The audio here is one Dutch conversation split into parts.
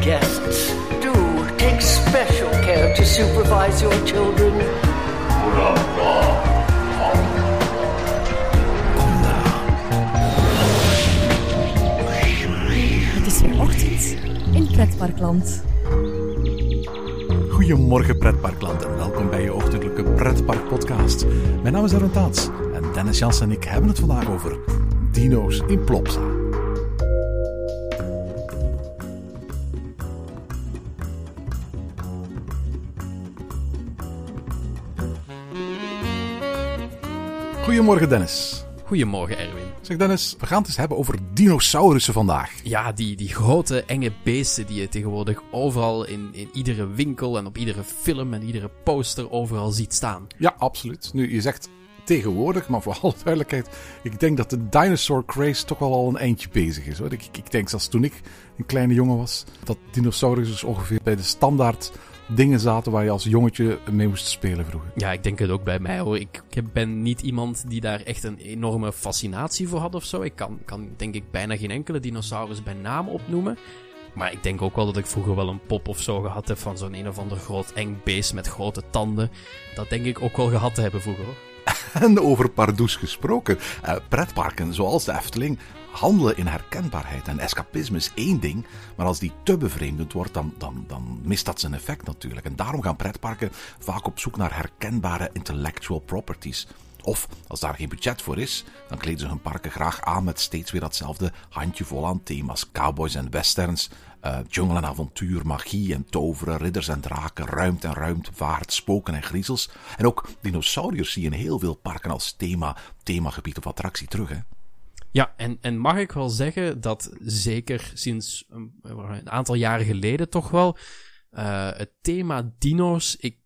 guests, do take special care to supervise your children. Het is weer ochtend in Pretparkland. Goedemorgen pretparkland en welkom bij je ochtendelijke pretpark podcast. Mijn naam is Aaron Taats en Dennis Jans en ik hebben het vandaag over dino's in Plopsa. Goedemorgen Dennis. Goedemorgen, Erwin. Zeg Dennis, we gaan het eens hebben over dinosaurussen vandaag. Ja, die, die grote, enge beesten die je tegenwoordig overal in, in iedere winkel en op iedere film en iedere poster overal ziet staan. Ja, absoluut. Nu, je zegt tegenwoordig, maar voor alle duidelijkheid, ik denk dat de dinosaur craze toch wel al een eindje bezig is. Hoor. Ik, ik, denk zelfs toen ik een kleine jongen was, dat dinosaurus dus ongeveer bij de standaard dingen zaten waar je als jongetje mee moest spelen vroeger. Ja, ik denk het ook bij mij hoor. Ik, ben niet iemand die daar echt een enorme fascinatie voor had of zo. Ik kan, kan denk ik bijna geen enkele dinosaurus bij naam opnoemen. Maar ik denk ook wel dat ik vroeger wel een pop of zo gehad heb van zo'n een of ander groot eng beest met grote tanden. Dat denk ik ook wel gehad te hebben vroeger hoor. En over pardoes gesproken. eh, pretparken zoals de Efteling handelen in herkenbaarheid. En escapisme is één ding, maar als die te bevreemdend wordt, dan, dan, dan mist dat zijn effect natuurlijk. En daarom gaan pretparken vaak op zoek naar herkenbare intellectual properties. Of, als daar geen budget voor is, dan kleden ze hun parken graag aan met steeds weer datzelfde handjevol aan thema's. Cowboys en westerns, eh, jungle en avontuur, magie en toveren, ridders en draken, ruimte en ruimtevaart, spoken en griezels. En ook dinosauriërs zie je in heel veel parken als thema, themagebied of attractie terug. Hè? Ja, en, en mag ik wel zeggen dat zeker sinds een, aantal jaren geleden toch wel uh, het thema dino's ik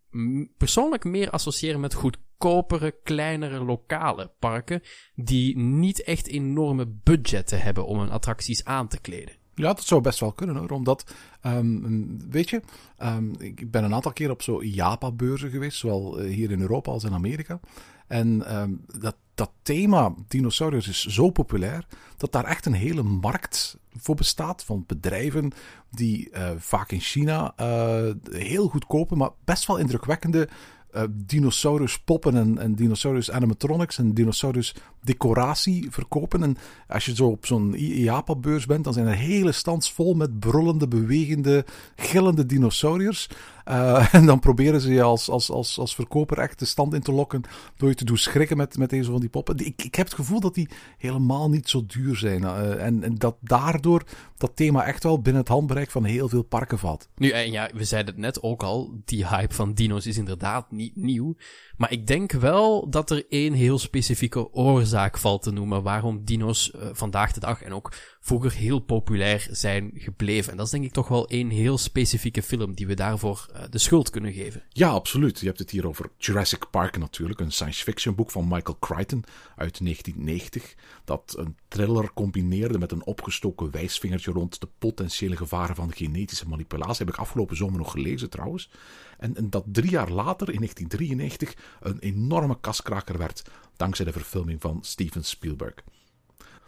persoonlijk meer associeer met goedkopere, kleinere lokale parken die niet echt enorme budgetten hebben om hun attracties aan te kleden. Ja, dat zou best wel kunnen hoor. Omdat, um, weet je, um, ik ben een aantal keer op zo IAPA-beurzen geweest, zowel hier in Europa als in Amerika. En um, dat, dat thema dinosaurus is zo populair dat daar echt een hele markt voor bestaat van bedrijven die uh, vaak in China uh, heel goedkope, maar best wel indrukwekkende uh, dinosaurus poppen en, en dinosaurus animatronics en dinosaurus decoratie verkopen. En als je zo op zo'n IAPA-beurs bent, dan zijn er hele stands vol met brullende, bewegende, gillende dinosauriërs. Uh, en dan proberen ze je als, als, als, als verkoper echt de stand in te lokken door je te doen schrikken met, met deze van die poppen. Ik, ik heb het gevoel dat die helemaal niet zo duur zijn. Uh, en, en dat daardoor dat thema echt wel binnen het handbereik van heel veel parken valt. Nu, en ja, we zeiden het net ook al, die hype van dino's is inderdaad niet nieuw. Maar ik denk wel dat er één heel specifieke oorzaak valt te noemen waarom dino's uh, vandaag de dag en ook vroeger heel populair zijn gebleven. En dat is denk ik toch wel één heel specifieke film die we daarvoor uh, de schuld kunnen geven. Ja, absoluut. Je hebt het hier over Jurassic Park natuurlijk, een science fiction boek van Michael Crichton uit 1990, dat een thriller combineerde met een opgestoken wijsvingertje rond de potentiële gevaren van genetische manipulatie. Heb ik afgelopen zomer nog gelezen trouwens. En, en dat drie jaar later, in 1993, een enorme kaskraker werd, dankzij de verfilming van Steven Spielberg.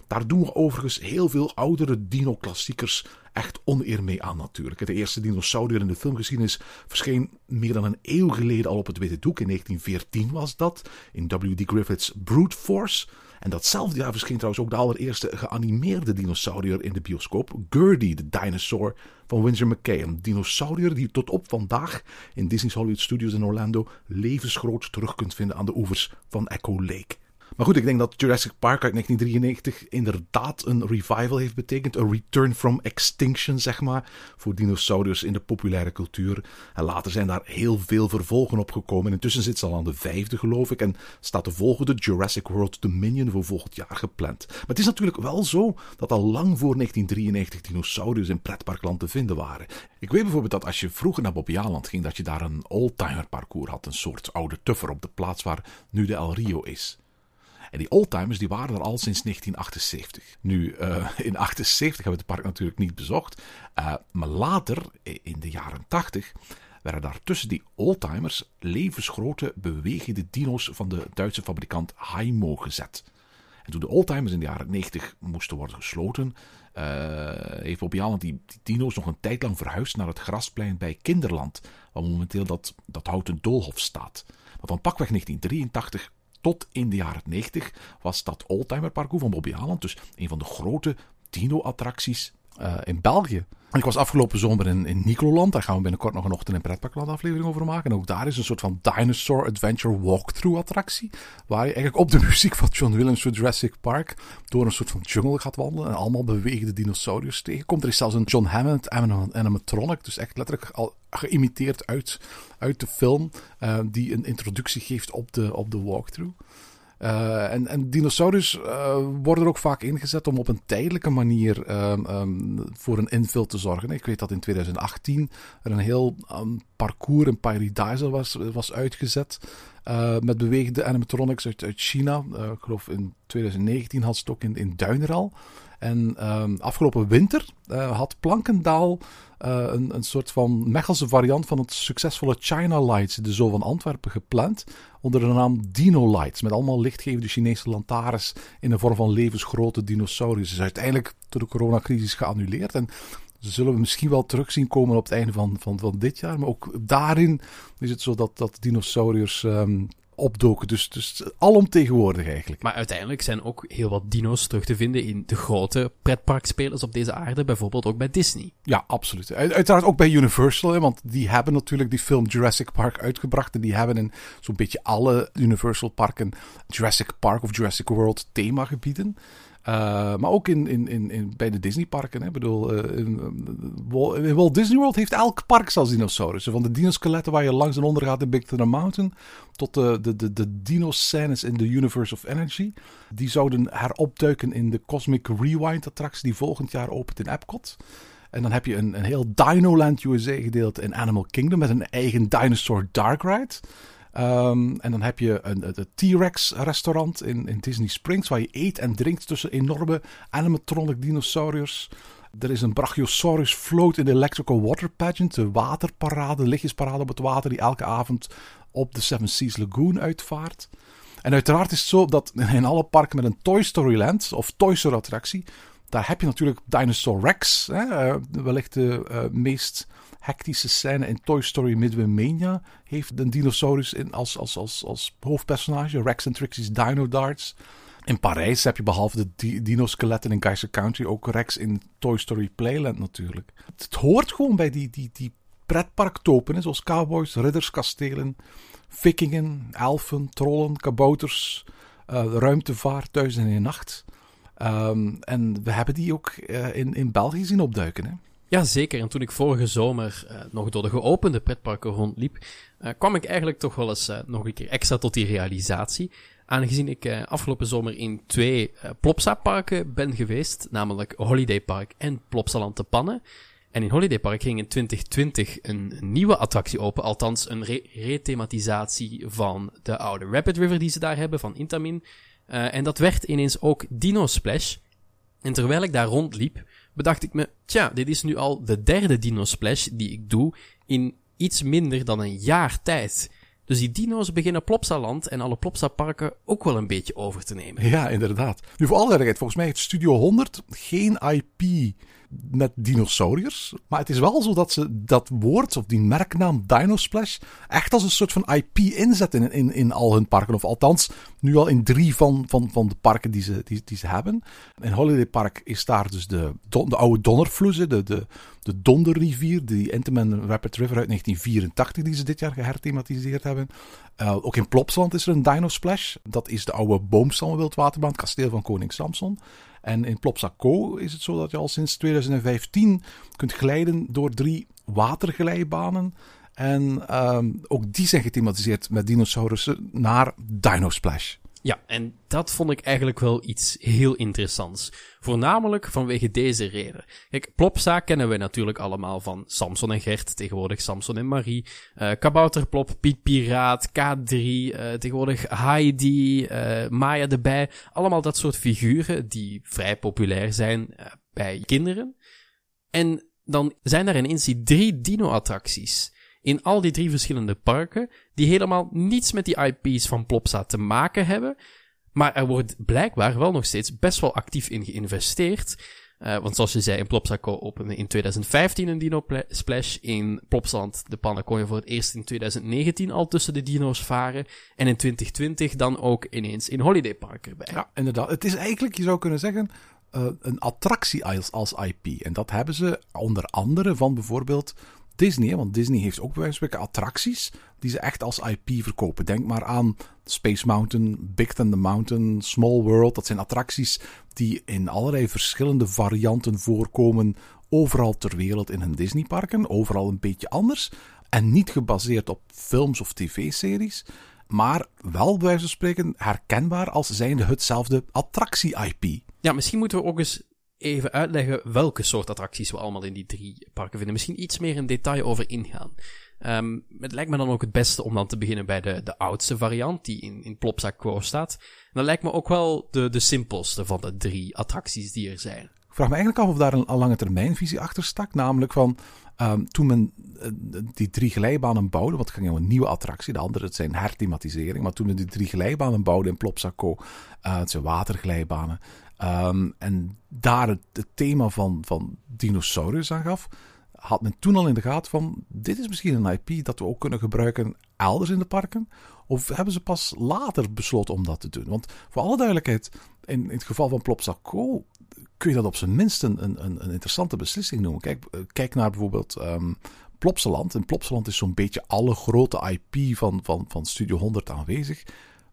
Daar doen we overigens heel veel oudere dino-klassiekers echt oneer mee aan natuurlijk. De eerste dinosaurier in de filmgeschiedenis verscheen meer dan een eeuw geleden al op het witte doek. In 1914 was dat, in W.D. Griffiths Brute Force. En datzelfde jaar verscheen trouwens ook de allereerste geanimeerde dinosaurier in de bioscoop, Gertie, de dinosaur van Winsor McKay. Een dinosaurier die tot op vandaag in Disney's Hollywood Studios in Orlando levensgroot terug kunt vinden aan de oevers van Echo Lake. Maar goed, ik denk dat Jurassic Park uit 1993 inderdaad een revival heeft betekend. Een return from extinction, zeg maar, voor dinosauriërs in de populaire cultuur. En later zijn daar heel veel vervolgen op gekomen. Intussen zit ze al aan de vijfde, geloof ik. En staat de volgende Jurassic World Dominion voor volgend jaar gepland. Maar het is natuurlijk wel zo dat al lang voor 1993 dinosauriërs in pretparkland te vinden waren. Ik weet bijvoorbeeld dat als je vroeger naar Bobbejaanland ging, dat je daar een oldtimer parcours had. Een soort oude tuffer op de plaats waar nu de El Rio is. Die oldtimers die waren er al sinds 1978. Nu, uh, in 78 hebben we het park natuurlijk niet bezocht. Uh, maar later, in de jaren 80, werden daar tussen die oldtimers levensgrote bewegende dino's van de Duitse fabrikant Heimo gezet. En toen de oldtimers in de jaren 90 moesten worden gesloten, heeft Bobby Allen die, die, dino's nog een tijd lang verhuisd naar het grasplein bij Kinderland, waar momenteel dat, dat houten doolhof staat. Maar van pakweg 1983 tot in de jaren 90 was dat Oldtimer van Bobby Allen dus een van de grote dino-attracties in België. Ik was afgelopen zomer in, in. Daar gaan we binnenkort nog een ochtend in pretparkland aflevering over maken. En ook daar is een soort van dinosaur adventure walkthrough attractie. Waar je eigenlijk op de muziek van John Williams voor Jurassic Park door een soort van jungle gaat wandelen. En allemaal bewegende dinosauriërs tegenkomt. Er is zelfs een John Hammond animatronic. Dus echt letterlijk al geïmiteerd uit, uit de film. Uh, die een introductie geeft op de, op de walkthrough. Uh, en, en dinosaurus uh, worden ook vaak ingezet om op een tijdelijke manier um, um, voor een infill te zorgen. Ik weet dat in 2018 er een heel um, parcours in Paradise was, was uitgezet. Uh, met beweegde animatronics uit, uit China. ik geloof in 2019 had ze het ook in, in Duineral. En afgelopen winter had Plankendaal uh, een, een soort van Mechelse variant van het succesvolle China Lights, de Zoo van Antwerpen, gepland. Onder de naam Dino Lights. Met allemaal lichtgevende Chinese lantaarns in de vorm van levensgrote dinosauriërs. Is uiteindelijk door de coronacrisis geannuleerd. En zullen we misschien wel terug zien komen op het einde van, van, van dit jaar. Maar ook daarin is het zo dat, dat dinosauriërs um, opdoken. Dus, dus alomtegenwoordig eigenlijk. Maar uiteindelijk zijn ook heel wat dino's terug te vinden in de grote pretparkspelers op deze aarde. Bijvoorbeeld ook bij Disney. Ja, absoluut. uiteraard ook bij Universal. Hè, want die hebben natuurlijk die film Jurassic Park uitgebracht. En die hebben in zo'n beetje alle Universal parken Jurassic Park of Jurassic World themagebieden. Uh, maar ook in, in, in, in, bij de Disneyparken. Ik bedoel, uh, in, in, Walt Disney World heeft elk park zelfs dinosaurussen. Van de dinoskeletten waar je langs en onder gaat in Big Thunder Mountain. Tot de, de, de, de dino-scènes in the Universe of Energy. Die zouden heropduiken in de Cosmic Rewind attractie die volgend jaar opent in Epcot. En dan heb je een, een heel Dinoland USA gedeelte in Animal Kingdom met een eigen Dinosaur Dark Ride. Um, en dan heb je een, het T-Rex restaurant in, in Disney Springs, waar je eet en drinkt tussen enorme animatronic dinosauriërs. Er is een Brachiosaurus float in de Electrical Water Pageant, de waterparade, de lichtjesparade op het water, die elke avond op de Seven Seas Lagoon uitvaart. En uiteraard is het zo dat in alle parken met een Toy Story Land of Toy Story attractie, daar heb je natuurlijk Dinosaur Rex, hè, uh, wellicht de uh, meest hectische scène in Toy Story Midway Mania heeft een dinosaurus in als, als, als, als hoofdpersonage. Rex en Trixie's Dino Darts. In Parijs heb je behalve de dino-skeletten in Geyser Country ook Rex in Toy Story Playland natuurlijk. Het hoort gewoon bij die, die, die pretparktopen, zoals cowboys, ridders, kastelen, vikingen, elfen, trollen, kabouters, uh, ruimtevaart, duizend in nacht. Um, en we hebben die ook uh, in, in België zien opduiken. Hè? Ja, zeker. En toen ik vorige zomer uh, nog door de geopende pretparken rondliep, uh, kwam ik eigenlijk toch wel eens uh, nog een keer extra tot die realisatie. Aangezien ik afgelopen zomer in twee Plopsa-parken ben geweest, namelijk Holiday Park en Plopsaland te Pannen. En in Holiday Park ging in 2020 een nieuwe attractie open, althans een re rethematisatie van de oude Rapid River die ze daar hebben, van Intamin. en dat werd ineens ook Dino Splash. En terwijl ik daar rondliep, bedacht ik me, tja, dit is nu al de derde Dino Splash die ik doe in iets minder dan een jaar tijd. Dus die dino's beginnen Plopsaland en alle Plopsa-parken ook wel een beetje over te nemen. Ja, inderdaad. Nu, voor alle duidelijkheid, volgens mij heeft Studio 100 geen IP met dinosauriërs. Maar het is wel zo dat ze dat woord, of die merknaam Dinosplash, echt als een soort van IP inzetten in, in, in al hun parken. Of althans, nu al in drie van, van, van de parken die ze, die, die ze hebben. In Holiday Park is daar dus de, de oude Donnervloeze, de, de, de Donderrivier, die Intamin Rapid River uit 1984, die ze dit jaar geherthematiseerd hebben. Uh, ook in Plopsland is er een Dino Splash. Dat is de oude boomstammenwildwaterbaan, het kasteel van koning Samson. En in Plopsaco is het zo dat je al sinds 2015 kunt glijden door drie waterglijbanen. En um, ook die zijn gethematiseerd met dinosaurussen naar Dino Splash. Ja, en dat vond ik eigenlijk wel iets heel interessants. Voornamelijk vanwege deze reden. Kijk, Plopsa kennen we natuurlijk allemaal van Samson en Gert, tegenwoordig Samson en Marie. Uh, Kabouterplop, Piet Piraat, K3, uh, tegenwoordig Heidi, uh, Maya de Bij. Allemaal dat soort figuren die vrij populair zijn bij kinderen. En dan zijn er ineens die drie dino-attracties in al die drie verschillende parken, die helemaal niets met die IP's van Plopsa te maken hebben, Maar er wordt blijkbaar wel nog steeds best wel actief in geïnvesteerd. Uh, want zoals je zei, in Plopsaco opende in 2015 een Dino Splash. In Plopsland, de pannen, kon je voor het eerst in 2019 al tussen de dino's varen. En in 2020 dan ook ineens in Holiday Park erbij. Ja, inderdaad. Het is eigenlijk, je zou kunnen zeggen, uh, een attractie als, als IP. En dat hebben ze onder andere van bijvoorbeeld Disney. Want Disney heeft ook bij wijze van attracties die ze echt als IP verkopen. Denk maar aan Space Mountain, Big Thunder Mountain, Small World. Dat zijn attracties die in allerlei verschillende varianten voorkomen. Overal ter wereld in hun Disneyparken. Overal een beetje anders. En niet gebaseerd op films of tv-series. Maar wel bij wijze van spreken herkenbaar als zijnde hetzelfde attractie-IP. Ja, misschien moeten we ook eens even uitleggen welke soort attracties we allemaal in die drie parken vinden. Misschien iets meer in detail over ingaan. Um, het lijkt me dan ook het beste om dan te beginnen bij de, de oudste variant, die in, in Plopsa staat. En dat lijkt me ook wel de, de simpelste van de drie attracties die er zijn. Ik vraag me eigenlijk af of daar een, lange termijnvisie achter stak. Namelijk van um, toen men uh, die drie glijbanen bouwde, want het ging om een nieuwe attractie, de andere het zijn herthematisering. Maar toen men die drie glijbanen bouwde in Plopsaco, uh, het zijn waterglijbanen, Um, en daar het, thema van, van dinosaurus aan gaf, had men toen al in de gaten van: dit is misschien een IP dat we ook kunnen gebruiken elders in de parken. Of hebben ze pas later besloten om dat te doen? Want voor alle duidelijkheid, in, in het geval van Plopsaco kun je dat op zijn minst een, een, een interessante beslissing noemen. Kijk, eh, kijk naar bijvoorbeeld um, Plopsaland. In Plopsaland is zo'n beetje alle grote IP van, van, van Studio 100 aanwezig.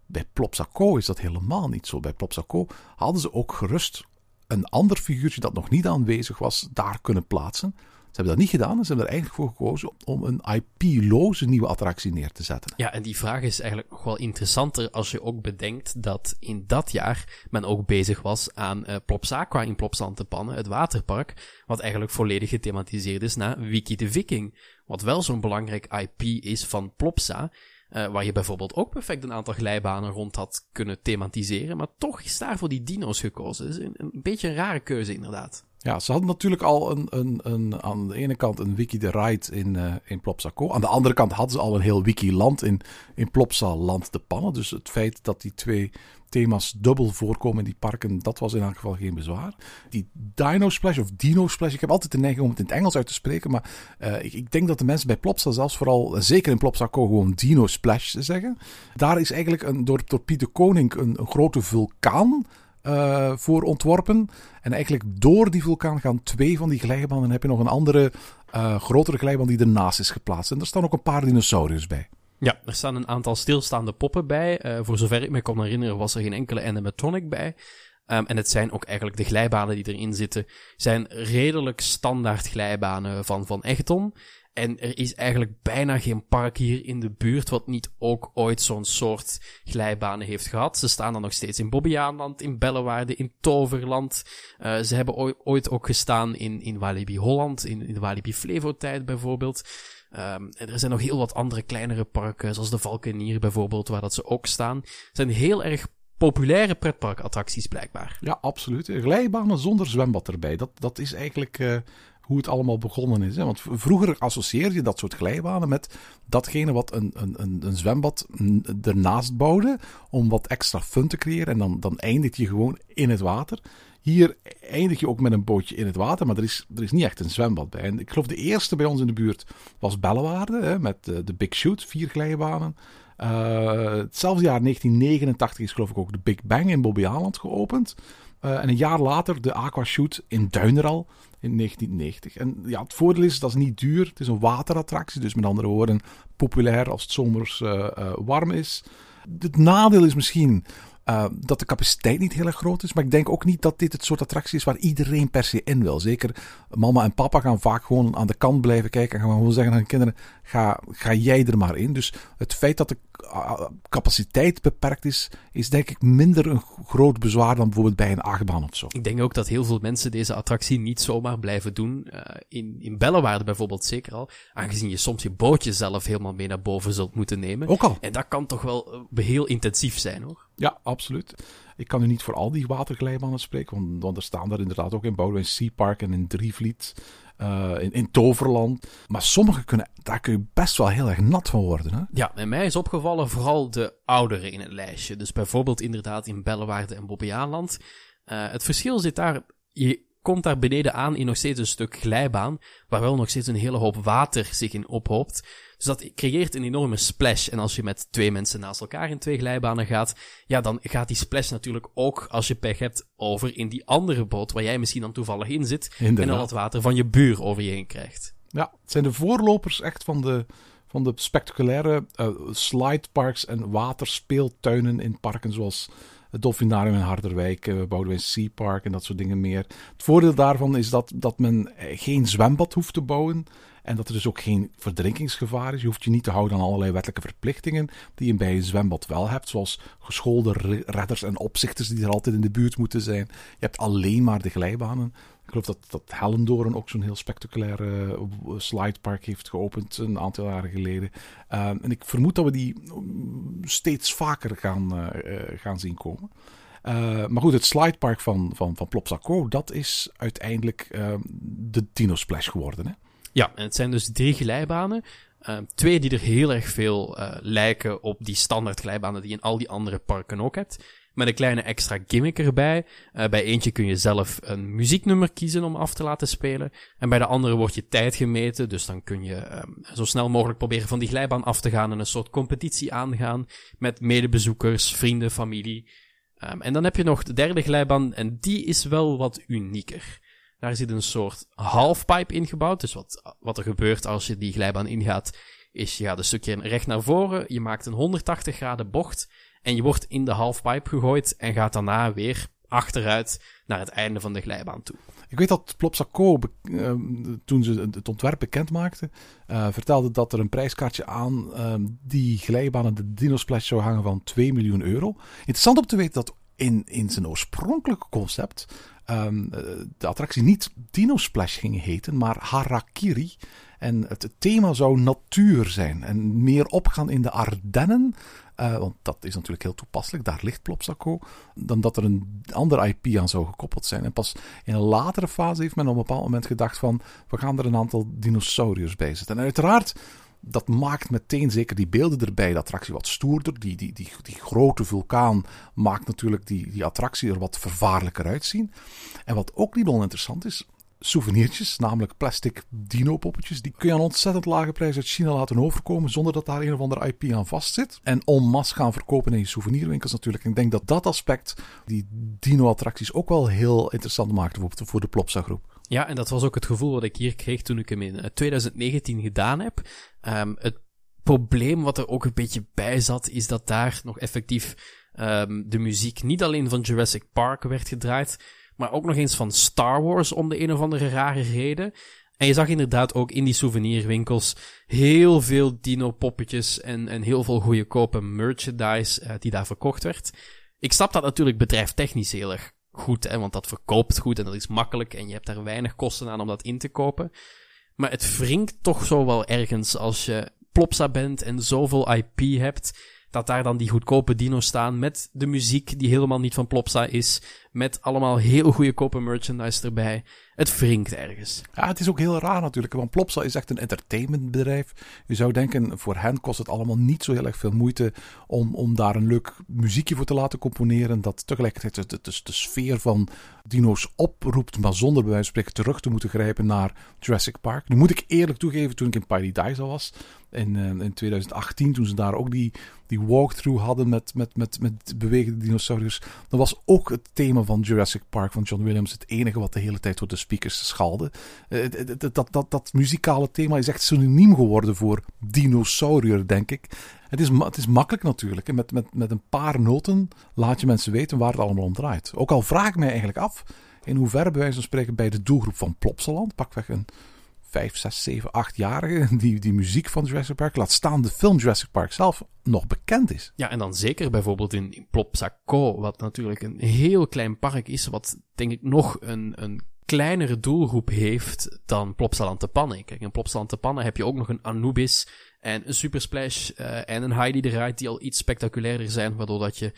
Bij Plopsaco is dat helemaal niet zo. Bij Plopsaco hadden ze ook gerust een ander figuurtje dat nog niet aanwezig was, daar kunnen plaatsen. Ze hebben dat niet gedaan en ze hebben er eigenlijk voor gekozen om een IP-loze nieuwe attractie neer te zetten. Ja, en die vraag is eigenlijk nog wel interessanter als je ook bedenkt dat in dat jaar men ook bezig was aan uh, in Plopsantepannen, het waterpark, wat eigenlijk volledig gethematiseerd is naar Wiki de Viking. Wat wel zo'n belangrijk IP is van Plopsa, uh, waar je bijvoorbeeld ook perfect een aantal glijbanen rond had kunnen thematiseren. Maar toch is daar voor die dino's gekozen. Dus een, een beetje een rare keuze inderdaad. Ja, ze hadden natuurlijk al een, een, een, aan de ene kant een wiki de ride in, uh, in Plopsaco. Aan de andere kant hadden ze al een heel wiki-land in, in Plopsa Land de Pannen. Dus het feit dat die twee thema's dubbel voorkomen in die parken, dat was in elk geval geen bezwaar. Die Dino Splash of Dino Splash, ik heb altijd de neiging om het in het Engels uit te spreken, maar uh, ik, ik, denk dat de mensen bij Plopsa zelfs vooral, zeker in Plopsaco, gewoon Dino Splash zeggen. Daar is eigenlijk een, door, door Pieter Koning een grote vulkaan uh, voor ontworpen. En eigenlijk door die vulkaan gaan twee van die glijbanen. En heb je nog een andere uh, grotere glijbaan die ernaast is geplaatst. En er staan ook een paar dinosauriërs bij. Ja, er staan een aantal stilstaande poppen bij. Uh, voor zover ik me kan herinneren was er geen enkele animatronic bij. Um, en het zijn ook eigenlijk de glijbanen die erin zitten, zijn redelijk standaard glijbanen van Van Echton. En er is eigenlijk bijna geen park hier in de buurt wat niet ook ooit zo'n soort glijbanen heeft gehad. Ze staan dan nog steeds in Bobbejaanland, in Bellewaarde, in Toverland. Uh, ze hebben ooit ook gestaan in, in Walibi Holland, in, in de Walibi Flevo-tijd bijvoorbeeld. Um, en er zijn nog heel wat andere kleinere parken, zoals de Valkenier bijvoorbeeld, waar dat ze ook staan. Het zijn heel erg populaire pretparkattracties blijkbaar. Ja, absoluut. Glijbanen zonder zwembad erbij. Dat, dat is eigenlijk uh, hoe het allemaal begonnen is. Hè? Want vroeger associeerde je dat soort glijbanen met datgene wat een, een, een, zwembad ernaast bouwde om wat extra fun te creëren. En dan, dan eindig je gewoon in het water. Hier eindig je ook met een bootje in het water, maar er is, er is niet echt een zwembad bij. En ik geloof de eerste bij ons in de buurt was Bellewaarde, hè, met de, Big Shoot, vier glijbanen. Uh, hetzelfde jaar 1989 is geloof ik ook de Big Bang in Bobbejaanland geopend. Uh, en een jaar later de Aquashoot in Duineral in 1990. En ja, het voordeel is, dat is niet duur. Het is een waterattractie, dus met andere woorden populair als het zomers uh, uh, warm is. Het nadeel is misschien dat de capaciteit niet heel erg groot is. Maar ik denk ook niet dat dit het soort attractie is waar iedereen per se in wil. Zeker mama en papa gaan vaak gewoon aan de kant blijven kijken. En gaan gewoon zeggen aan hun kinderen, ga, ga jij er maar in. Dus het feit dat de capaciteit beperkt is, is denk ik minder een groot bezwaar dan bijvoorbeeld bij een achtbaan of zo. Ik denk ook dat heel veel mensen deze attractie niet zomaar blijven doen. Uh, in, in Bellewaarde bijvoorbeeld zeker al. Aangezien je soms je bootje zelf helemaal mee naar boven zult moeten nemen. Ook al. En dat kan toch wel heel intensief zijn hoor. Ja, absoluut. Ik kan nu niet voor al die waterglijbanen spreken, want, want er staan daar inderdaad ook in Boudewijn Sea Park en in Drievliet, uh, in, in Toverland. Maar sommige kunnen, daar kun je best wel heel erg nat van worden. Hè? Ja, en mij is opgevallen vooral de oudere in het lijstje. Dus bijvoorbeeld inderdaad in Bellewaarde en Bobbejaanland. Uh, het verschil zit daar, je komt daar beneden aan in nog steeds een stuk glijbaan, waar wel nog steeds een hele hoop water zich in ophoopt. Dus dat creëert een enorme splash. En als je met twee mensen naast elkaar in twee glijbanen gaat, ja, dan gaat die splash natuurlijk ook, als je pech hebt, over in die andere boot waar jij misschien dan toevallig in zit. Inderdaad. En dan het water van je buur over je heen krijgt. Ja, het zijn de voorlopers echt van de, van de spectaculaire uh, slideparks en waterspeeltuinen in parken zoals het Dolfinarium in Harderwijk, uh, Boudewijn Sea Park en dat soort dingen meer. Het voordeel daarvan is dat, dat men geen zwembad hoeft te bouwen. En dat er dus ook geen verdrinkingsgevaar is. Je hoeft je niet te houden aan allerlei wettelijke verplichtingen die je bij een zwembad wel hebt. Zoals geschoolde redders en opzichters die er altijd in de buurt moeten zijn. Je hebt alleen maar de glijbanen. Ik geloof dat, dat ook zo'n heel spectaculaire uh, slidepark heeft geopend een aantal jaren geleden. Uh, en ik vermoed dat we die steeds vaker gaan, uh, gaan zien komen. Maar goed, het slidepark van, van, van Plopsaco, dat is uiteindelijk uh, de Dino Splash geworden. Hè? Ja, en het zijn dus drie glijbanen. Uh, twee die er heel erg veel lijken op die standaard glijbanen die je in al die andere parken ook hebt. Met een kleine extra gimmick erbij. Uh, bij eentje kun je zelf een muzieknummer kiezen om af te laten spelen. En bij de andere wordt je tijd gemeten. Dus dan kun je um, zo snel mogelijk proberen van die glijbaan af te gaan en een soort competitie aangaan met medebezoekers, vrienden, familie. Um, en dan heb je nog de derde glijbaan en die is wel wat unieker. Daar zit een soort halfpipe ingebouwd. Dus wat, wat er gebeurt als je die glijbaan ingaat, is je gaat een stukje recht naar voren, je maakt een 180 graden bocht en je wordt in de halfpipe gegooid en gaat daarna weer achteruit naar het einde van de glijbaan toe. Ik weet dat Plopsaco, uh, toen ze het ontwerp bekend maakten, uh, vertelde dat er een prijskaartje aan uh, die glijbaan de Dino Splash zou hangen van 2 miljoen euro. Interessant om te weten dat in, in zijn oorspronkelijke concept um, de attractie niet Dino Splash ging heten, maar Harakiri. En het thema zou natuur zijn en meer opgaan in de Ardennen. Uh, want dat is natuurlijk heel toepasselijk, daar ligt Plopsaco. Dan dat er een ander IP aan zou gekoppeld zijn. En pas in een latere fase heeft men op een bepaald moment gedacht van... we gaan er een aantal dinosauriërs bij zetten. En uiteraard dat maakt meteen zeker die beelden erbij, de attractie wat stoerder. Die, die, die, die grote vulkaan maakt natuurlijk die, die attractie er wat vervaarlijker uitzien. En wat ook niet oninteressant is, souvenirtjes, namelijk plastic dino-poppetjes. Die kun je aan ontzettend lage prijs uit China laten overkomen zonder dat daar een of andere IP aan vastzit. En en masse gaan verkopen in je souvenirwinkels natuurlijk. En ik denk dat dat aspect die dino-attracties ook wel heel interessant maakte voor, de Plopsa groep. Ja, en dat was ook het gevoel wat ik hier kreeg toen ik hem in 2019 gedaan heb. Um, het probleem wat er ook een beetje bij zat, is dat daar nog effectief um, de muziek niet alleen van Jurassic Park werd gedraaid, maar ook nog eens van Star Wars om de een of andere rare reden. En je zag inderdaad ook in die souvenirwinkels heel veel dino-poppetjes en, en heel veel goedkope merchandise uh, die daar verkocht werd. Ik snap dat natuurlijk bedrijftechnisch heel erg goed, hè, want dat verkoopt goed en dat is makkelijk en je hebt daar weinig kosten aan om dat in te kopen. Maar het wringt toch zo wel ergens als je Plopsa bent en zoveel IP hebt, dat daar dan die goedkope dino's staan met de muziek die helemaal niet van Plopsa is, met allemaal heel goedkope merchandise erbij. Het wringt ergens. Ja, het is ook heel raar natuurlijk, want Plopsa is echt een entertainmentbedrijf. Je zou denken, voor hen kost het allemaal niet zo heel erg veel moeite om, om daar een leuk muziekje voor te laten componeren. Dat tegelijkertijd de, de, de sfeer van dino's oproept, maar zonder bij wijze van spreken terug te moeten grijpen naar Jurassic Park. Nu moet ik eerlijk toegeven, toen ik in Paradise was, in, uh, in 2018, toen ze daar ook die, die walkthrough hadden met, met, met, met bewegende dinosauriërs, dan was ook het thema van Jurassic Park van John Williams het enige wat de hele tijd door de speakers schalde. Dat, dat, dat, dat muzikale thema is echt synoniem geworden voor dinosaurier, denk ik. Het is, het is makkelijk natuurlijk. Met, met, met een paar noten laat je mensen weten waar het allemaal om draait. Ook al vraag ik mij eigenlijk af in hoeverre bij wijze van spreken bij de doelgroep van Plopsaland, pakweg een 5, 6, 7, 8-jarigen die, die muziek van Jurassic Park, laat staan de film Jurassic Park zelf, nog bekend is. Ja, en dan zeker bijvoorbeeld in, in Plopsaco, wat natuurlijk een heel klein park is, wat denk ik nog een, een kleinere doelgroep heeft dan Plopsaland de Pannen. Kijk, in Plopsaland de Pannen heb je ook nog een Anubis en een Super Splash uh, en een Heidi de Ride die al iets spectaculairder zijn, waardoor dat je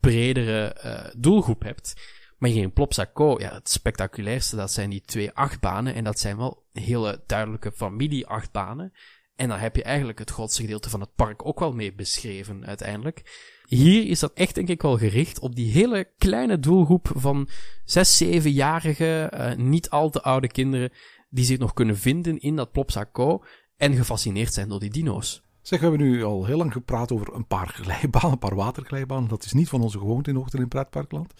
bredere uh, doelgroep hebt. Maar hier in Plopsaco, ja, het spectaculairste, dat zijn die twee achtbanen. En dat zijn wel hele duidelijke familie-achtbanen. En daar heb je eigenlijk het grootste gedeelte van het park ook wel mee beschreven, uiteindelijk. Hier is dat echt, denk ik, wel gericht op die hele kleine doelgroep van zes, zevenjarige, uh, niet al te oude kinderen, die zich nog kunnen vinden in dat Plopsaco en gefascineerd zijn door die dino's. Zeg, we hebben nu al heel lang gepraat over een paar glijbanen, een paar waterglijbanen. Dat is niet van onze gewoonte in Hoogte in Pretparkland.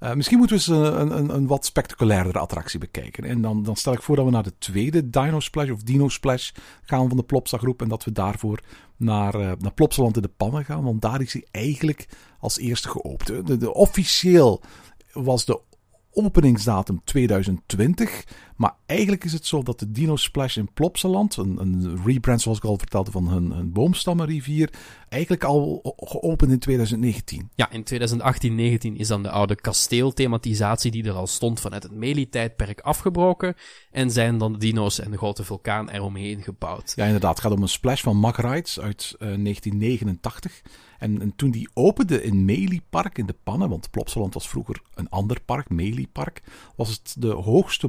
Uh, misschien moeten we eens een, een, een, wat spectaculairdere attractie bekijken. En dan, dan stel ik voor dat we naar de tweede Dino Splash of Dino Splash gaan van de Plopsa groep. En dat we daarvoor naar, uh, naar Plopsaland in de Pannen gaan. Want daar is hij eigenlijk als eerste geopend. De, de, officieel was de openingsdatum 2020. Maar eigenlijk is het zo dat de Dino Splash in Plopsaland, een, een rebrand zoals ik al vertelde van hun, hun boomstammenrivier, eigenlijk al geopend in 2019. Ja, in 2018-19 is dan de oude kasteelthematisatie die er al stond vanuit het Meli-tijdperk afgebroken en zijn dan de dino's en de grote vulkaan eromheen gebouwd. Ja, inderdaad. Het gaat om een splash van Mack Rides uit uh, 1989. En, en, toen die opende in Meli Park in de Pannen, want Plopsaland was vroeger een ander park, Meli Park, was het de hoogste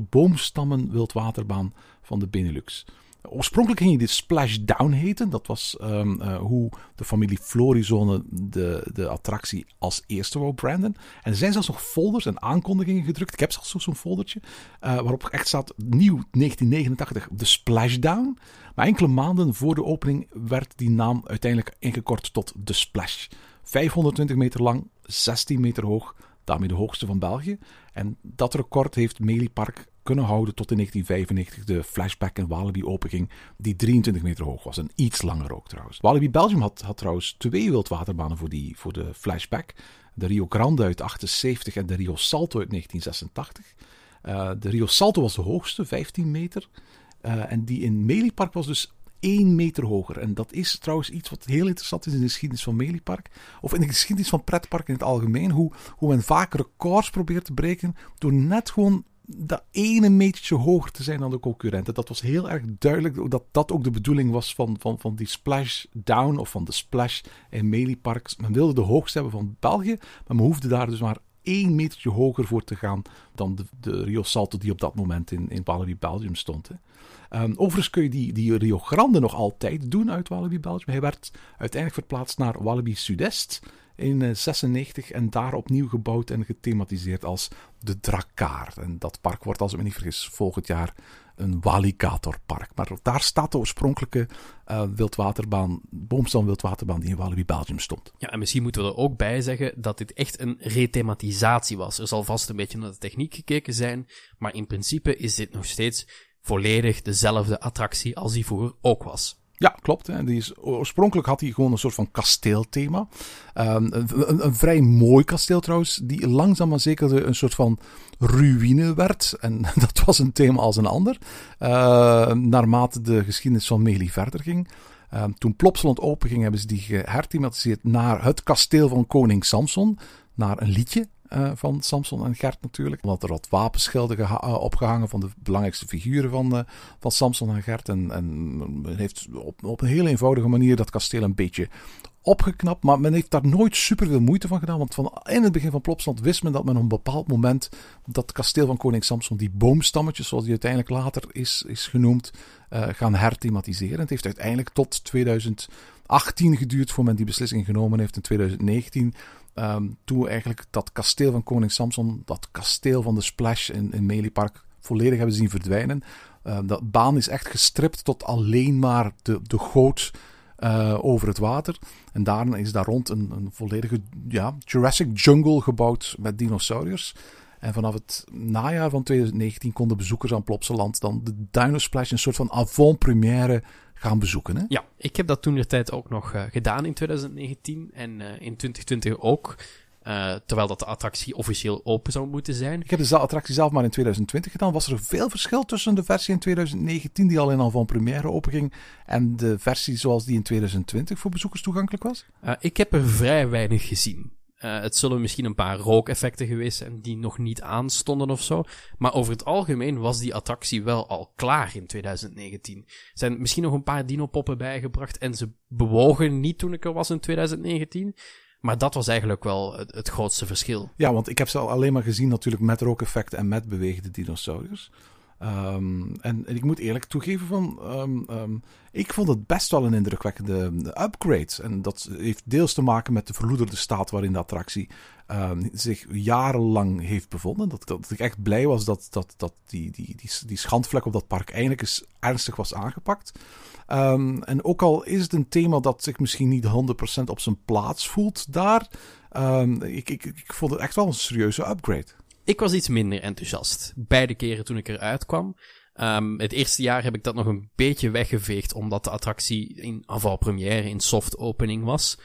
boomstammen wildwaterbaan van de Benelux. Oorspronkelijk ging dit Splashdown heten. Dat was um, uh, hoe de familie Florizone de, de attractie als eerste wou branden. En er zijn zelfs nog folders en aankondigingen gedrukt. Ik heb zelfs zo'n foldertje. Uh, waarop echt staat nieuw 1989 de Splashdown. Maar enkele maanden voor de opening werd die naam uiteindelijk ingekort tot de Splash. 520 meter lang, 16 meter hoog. Daarmee de hoogste van België. En dat record heeft Meli Park kunnen houden tot in 1995 de Flashback en Walibi openging, die 23 meter hoog was en iets langer ook trouwens. Walibi Belgium had, had trouwens twee wildwaterbanen voor, die, voor de Flashback. De Rio Grande uit 78 en de Rio Salto uit 1986. Uh, de Rio Salto was de hoogste, 15 meter. Uh, en die in Meliepark was dus 1 meter hoger. En dat is trouwens iets wat heel interessant is in de geschiedenis van Meliepark. Of in de geschiedenis van pretpark in het algemeen. Hoe, hoe men vaak records probeert te breken door net gewoon dat ene metertje hoger te zijn dan de concurrenten. Dat was heel erg duidelijk dat dat ook de bedoeling was van, van, van die splash down of van de splash in Melieparks. Men wilde de hoogste hebben van België, maar men hoefde daar dus maar één metertje hoger voor te gaan dan de, de Rio Salto die op dat moment in, in Walibi Belgium stond. Hè. Um, overigens kun je die, die Rio Grande nog altijd doen uit Walibi Belgium. Hij werd uiteindelijk verplaatst naar Walibi Sudest in 96 en daar opnieuw gebouwd en gethematiseerd als de Drakkar. En dat park wordt, als ik me niet vergis, volgend jaar een Waligatorpark. Maar daar staat de oorspronkelijke uh, wildwaterbaan, boomstam wildwaterbaan die in Walibi Belgium stond. Ja, en misschien moeten we er ook bij zeggen dat dit echt een rethematisatie was. Er zal vast een beetje naar de techniek gekeken zijn, maar in principe is dit nog steeds volledig dezelfde attractie als die vroeger ook was. Ja, klopt. Hè. Die is, oorspronkelijk had hij gewoon een soort van kasteelthema. Um, een, een, vrij mooi kasteel trouwens, die langzaam maar zeker een soort van ruïne werd. En dat was een thema als een ander. Uh, naarmate de geschiedenis van Meli verder ging. Um, toen Plopsaland openging, hebben ze die geherthematiseerd naar het kasteel van koning Samson. Naar een liedje uh, van Samson en Gert natuurlijk. Omdat er wat wapenschilden uh, opgehangen van de belangrijkste figuren van, uh, van Samson en Gert. En, en men heeft op, op een heel eenvoudige manier dat kasteel een beetje opgeknapt. Maar men heeft daar nooit super veel moeite van gedaan. Want van in het begin van Plopsland wist men dat men op een bepaald moment dat kasteel van koning Samson, die boomstammetjes, zoals die uiteindelijk later is, is genoemd, gaan herthematiseren. Het heeft uiteindelijk tot 2018 geduurd voor men die beslissing genomen heeft. In 2019 Um, toen eigenlijk dat kasteel van koning Samson, dat kasteel van de Splash in, in Meliepark, volledig hebben zien verdwijnen. Um, dat baan is echt gestript tot alleen maar de, de goot uh, over het water. En daarna is daar rond een, een volledige ja, Jurassic Jungle gebouwd met dinosauriërs. En vanaf het najaar van 2019 konden bezoekers aan Plopsaland dan de Dino Splash een soort van avant-première gaan bezoeken. Hè? Ja, ik heb dat toen de tijd ook nog uh, gedaan in 2019 en uh, in 2020 ook. Uh, terwijl dat de attractie officieel open zou moeten zijn. Ik heb de attractie zelf maar in 2020 gedaan. Was er veel verschil tussen de versie in 2019, die al in al van première openging, en de versie zoals die in 2020 voor bezoekers toegankelijk was? ik heb er vrij weinig gezien. Uh, het zullen misschien een paar rookeffecten geweest zijn die nog niet aanstonden of zo. Maar over het algemeen was die attractie wel al klaar in 2019. Er zijn misschien nog een paar dino-poppen bijgebracht en ze bewogen niet toen ik er was in 2019. Maar dat was eigenlijk wel het, grootste verschil. Ja, want ik heb ze al alleen maar gezien natuurlijk met rookeffecten en met bewegende dinosauriërs. Um, en, ik moet eerlijk toegeven van, um, um, ik vond het best wel een indrukwekkende upgrade. En dat heeft deels te maken met de verloederde staat waarin de attractie zich jarenlang heeft bevonden. Dat, dat, ik echt blij was dat, dat, dat die, die, die, die schandvlek op dat park eindelijk eens ernstig was aangepakt. en ook al is het een thema dat zich misschien niet 100% op zijn plaats voelt daar, ik, ik, ik vond het echt wel een serieuze upgrade. Ik was iets minder enthousiast. Beide keren toen ik eruit kwam. Um, het eerste jaar heb ik dat nog een beetje weggeveegd, omdat de attractie in avant-première, in soft opening was.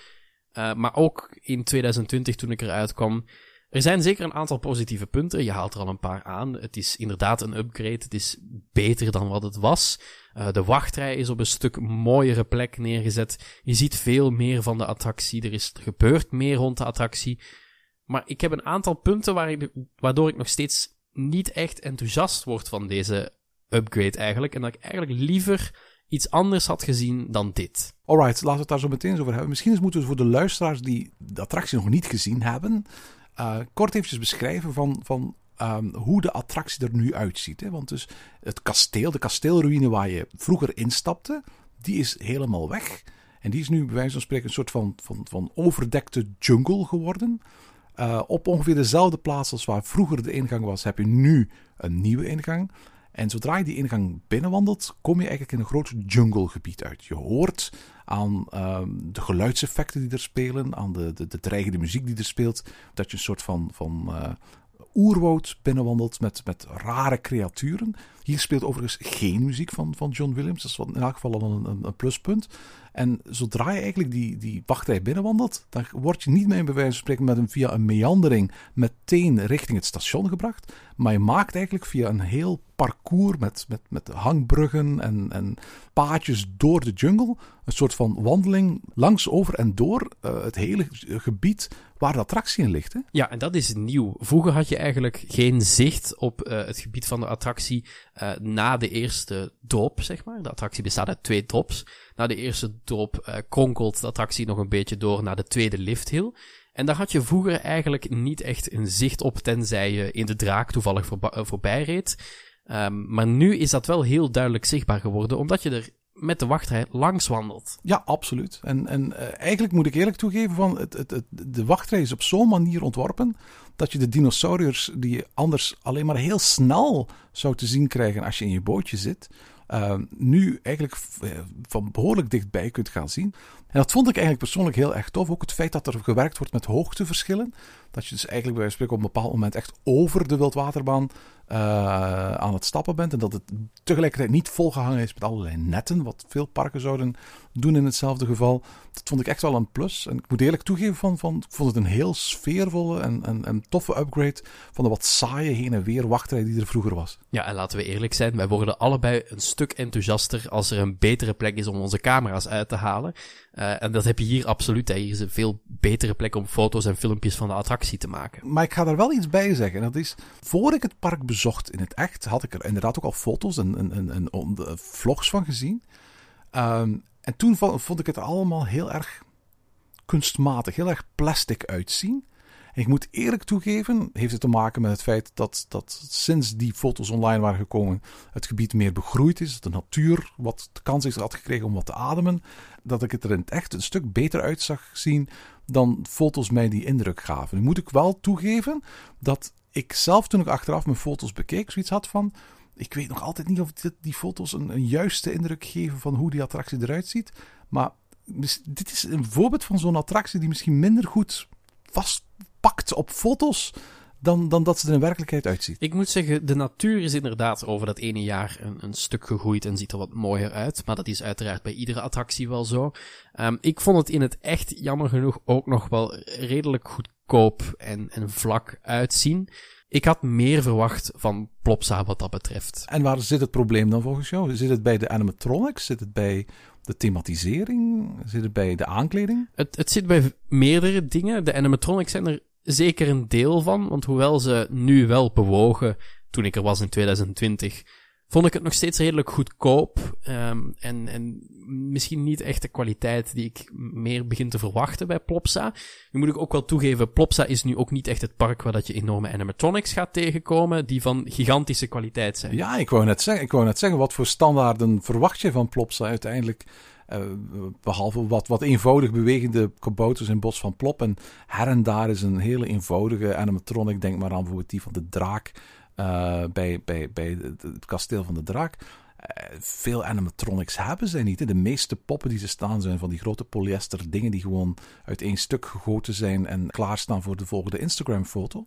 Uh, maar ook in 2020 toen ik eruit kwam. Er zijn zeker een aantal positieve punten. Je haalt er al een paar aan. Het is inderdaad een upgrade. Het is beter dan wat het was. Uh, de wachtrij is op een stuk mooiere plek neergezet. Je ziet veel meer van de attractie. Er, is, er gebeurt meer rond de attractie. Maar ik heb een aantal punten waar ik, waardoor ik nog steeds niet echt enthousiast word van deze upgrade eigenlijk. En dat ik eigenlijk liever iets anders had gezien dan dit. Alright, laten we het daar zo meteen over hebben. Misschien moeten we voor de luisteraars die de attractie nog niet gezien hebben, uh, kort eventjes beschrijven van, van um, hoe de attractie er nu uitziet. Hè? Want dus het kasteel, de kasteelruïne waar je vroeger instapte, die is helemaal weg. En die is nu bij wijze van spreken een soort van, van, van overdekte jungle geworden. Uh, op ongeveer dezelfde plaats als waar vroeger de ingang was, heb je nu een nieuwe ingang. En zodra je die ingang binnenwandelt, kom je eigenlijk in een groot junglegebied uit. Je hoort aan uh, de geluidseffecten die er spelen, aan de, de, de dreigende muziek die er speelt, dat je een soort van, van uh, oerwoud binnenwandelt met, met rare creaturen. Hier speelt overigens geen muziek van, van John Williams. Dat is in elk geval al een, een, een pluspunt. En zodra je eigenlijk die, die wachtrij binnenwandelt, dan word je niet meer bij wijze van spreken met een, via een meandering meteen richting het station gebracht. Maar je maakt eigenlijk via een heel parcours met, met, met hangbruggen en, en paadjes door de jungle. Een soort van wandeling langs, over en door uh, het hele gebied waar de attractie in ligt. Hè? Ja, en dat is nieuw. Vroeger had je eigenlijk geen zicht op uh, het gebied van de attractie uh, na de eerste drop, zeg maar. De attractie bestaat uit twee drops. Na de eerste drop uh, kronkelt de attractie nog een beetje door naar de tweede lifthill. En daar had je vroeger eigenlijk niet echt een zicht op, tenzij je in de draak toevallig voorba- voorbij reed. Um, maar nu is dat wel heel duidelijk zichtbaar geworden, omdat je er met de wachtrij langs wandelt. Ja, absoluut. En, en uh, eigenlijk moet ik eerlijk toegeven van het, het, de wachtrij is op zo'n manier ontworpen dat je de dinosauriërs die je anders alleen maar heel snel zou te zien krijgen als je in je bootje zit, uh, nu eigenlijk van behoorlijk dichtbij kunt gaan zien. En dat vond ik eigenlijk persoonlijk heel erg tof. Ook het feit dat er gewerkt wordt met hoogteverschillen. Dat je dus eigenlijk bij spreken op een bepaald moment echt over de wildwaterbaan uh, aan het stappen bent. En dat het tegelijkertijd niet volgehangen is met allerlei netten. Wat veel parken zouden doen in hetzelfde geval. Dat vond ik echt wel een plus. En ik moet eerlijk toegeven, van, van, ik vond het een heel sfeervolle en, en, en toffe upgrade van de wat saaie heen en weer wachtrij die er vroeger was. Ja, en laten we eerlijk zijn, wij worden allebei een stuk enthousiaster als er een betere plek is om onze camera's uit te halen. Uh, en dat heb je hier absoluut. Hè. Hier is een veel betere plek om foto's en filmpjes van de attractie te maken. Maar ik ga daar wel iets bij zeggen. Dat is, voor ik het park bezocht in het echt, had ik er inderdaad ook al foto's en, en, en, en vlogs van gezien. Um, en toen vond ik het allemaal heel erg kunstmatig, heel erg plastic uitzien. Ik moet eerlijk toegeven, heeft het te maken met het feit dat, dat sinds die foto's online waren gekomen, het gebied meer begroeid is. Dat de natuur wat de kans is had gekregen om wat te ademen. Dat ik het er in het echt een stuk beter uit zag zien dan foto's mij die indruk gaven. Nu moet ik wel toegeven dat ik zelf toen ik achteraf mijn foto's bekeek, zoiets had van. Ik weet nog altijd niet of die foto's een, een juiste indruk geven van hoe die attractie eruit ziet. Maar dit is een voorbeeld van zo'n attractie die misschien minder goed vastpakt op foto's dan, dan dat ze er in werkelijkheid uitziet. Ik moet zeggen, de natuur is inderdaad over dat ene jaar een, een stuk gegroeid en ziet er wat mooier uit. Maar dat is uiteraard bij iedere attractie wel zo. Um, ik vond het in het echt jammer genoeg ook nog wel redelijk goed goedkoop en, en vlak uitzien. Ik had meer verwacht van Plopsa wat dat betreft. En waar zit het probleem dan volgens jou? Zit het bij de animatronics? Zit het bij de thematisering? Zit het bij de aankleding? Het, het zit bij meerdere dingen. De animatronics zijn er zeker een deel van, want hoewel ze nu wel bewogen, toen ik er was in 2020, vond ik het nog steeds redelijk goedkoop. Um, en, en misschien niet echt de kwaliteit die ik meer begin te verwachten bij Plopsa. Nu moet ik ook wel toegeven, Plopsa is nu ook niet echt het park waar dat je enorme animatronics gaat tegenkomen, die van gigantische kwaliteit zijn. Ja, ik wou net zeggen, ik wou net zeggen wat voor standaarden verwacht je van Plopsa uiteindelijk? Uh, behalve wat, wat eenvoudig bewegende kabouters in Bos van Plop. En her en daar is een hele eenvoudige animatronic. Denk maar aan bijvoorbeeld die van de draak uh, bij, bij, bij het kasteel van de draak. Uh, veel animatronics hebben zij niet. De meeste poppen die ze staan zijn van die grote polyester dingen die gewoon uit één stuk gegoten zijn en klaarstaan voor de volgende Instagram foto.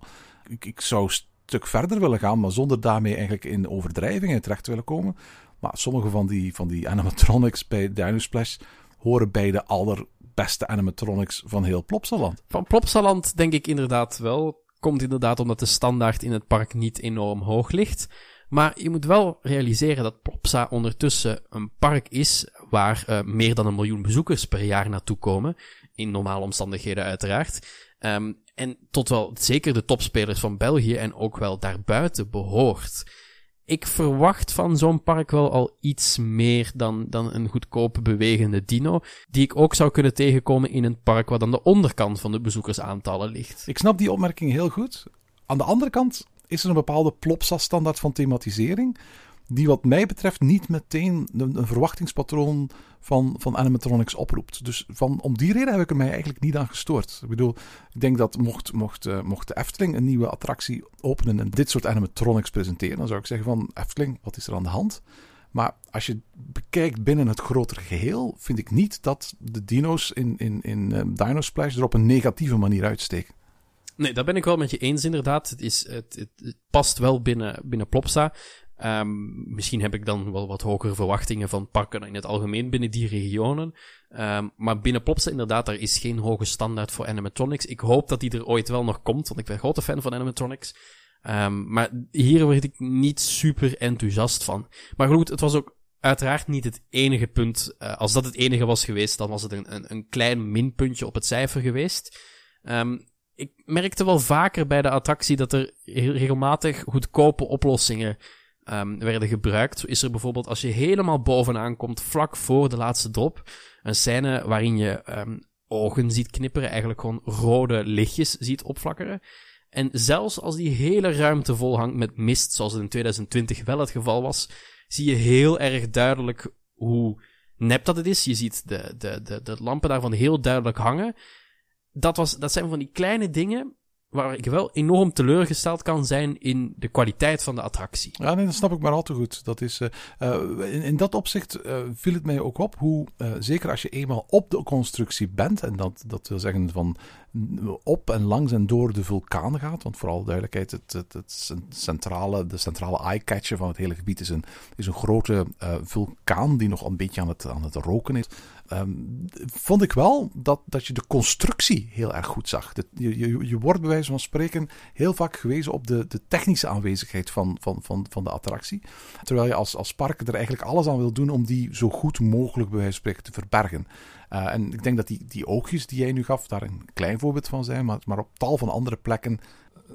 Ik, ik zou een stuk verder willen gaan, maar zonder daarmee eigenlijk in overdrijvingen terecht te willen komen. Maar sommige van die, van die animatronics bij Dino horen bij de allerbeste animatronics van heel Plopsaland. Van Plopsaland denk ik inderdaad wel komt inderdaad omdat de standaard in het park niet enorm hoog ligt. Maar je moet wel realiseren dat Plopsa ondertussen een park is waar uh, meer dan een miljoen bezoekers per jaar naartoe komen. In normale omstandigheden uiteraard. Um, en tot wel zeker de topspelers van België en ook wel daarbuiten behoort ik verwacht van zo'n park wel al iets meer dan, dan een goedkope bewegende dino, die ik ook zou kunnen tegenkomen in een park wat aan de onderkant van de bezoekersaantallen ligt. Ik snap die opmerking heel goed. Aan de andere kant is er een bepaalde plopsa-standaard van thematisering die wat mij betreft niet meteen een, een, verwachtingspatroon van, van animatronics oproept. Dus van, om die reden heb ik er mij eigenlijk niet aan gestoord. Ik bedoel, ik denk dat mocht, mocht, uh, mocht de Efteling een nieuwe attractie openen en dit soort animatronics presenteren, dan zou ik zeggen van Efteling, wat is er aan de hand? Maar als je bekijkt binnen het grotere geheel, vind ik niet dat de dino's in, in, in uh, Dino Splash er op een negatieve manier uitsteken. Nee, daar ben ik wel met je eens inderdaad. Het, is, het, het past wel binnen, binnen Plopsa. Um, misschien heb ik dan wel wat hogere verwachtingen van parken in het algemeen binnen die regionen. Um, maar binnen Plopsa inderdaad, er is geen hoge standaard voor animatronics. Ik hoop dat die er ooit wel nog komt, want ik ben grote fan van animatronics. Um, maar hier werd ik niet super enthousiast van. Maar goed, het was ook uiteraard niet het enige punt. Uh, als dat het enige was geweest, dan was het een, een, een klein minpuntje op het cijfer geweest. Um, ik merkte wel vaker bij de attractie dat er regelmatig goedkope oplossingen um, werden gebruikt. Zo is er bijvoorbeeld als je helemaal bovenaan komt, vlak voor de laatste drop, een scène waarin je um, ogen ziet knipperen, eigenlijk gewoon rode lichtjes ziet opflakkeren. En zelfs als die hele ruimte vol hangt met mist, zoals het in 2020 wel het geval was, zie je heel erg duidelijk hoe nep dat het is. Je ziet de, de, de, de lampen daarvan heel duidelijk hangen. Dat, was, dat zijn van die kleine dingen waar ik wel enorm teleurgesteld kan zijn in de kwaliteit van de attractie. Ja, nee, dat snap ik maar al te goed. Dat is, uh, in, in, dat opzicht uh, viel het mij ook op hoe, zeker als je eenmaal op de constructie bent, en dat, dat wil zeggen van op en langs en door de vulkaan gaat, want vooral duidelijkheid, het, het, het centrale, de centrale eye-catcher van het hele gebied is een, is een grote vulkaan die nog een beetje aan het, aan het roken is. Um, vond ik wel dat, dat je de constructie heel erg goed zag. Je, je, je wordt bij wijze van spreken heel vaak gewezen op de, de technische aanwezigheid van, van, van, van de attractie. Terwijl je als, als park er eigenlijk alles aan wil doen om die zo goed mogelijk bij wijze van spreken te verbergen. Uh, en ik denk dat die, die oogjes die jij nu gaf daar een klein voorbeeld van zijn, maar, maar op tal van andere plekken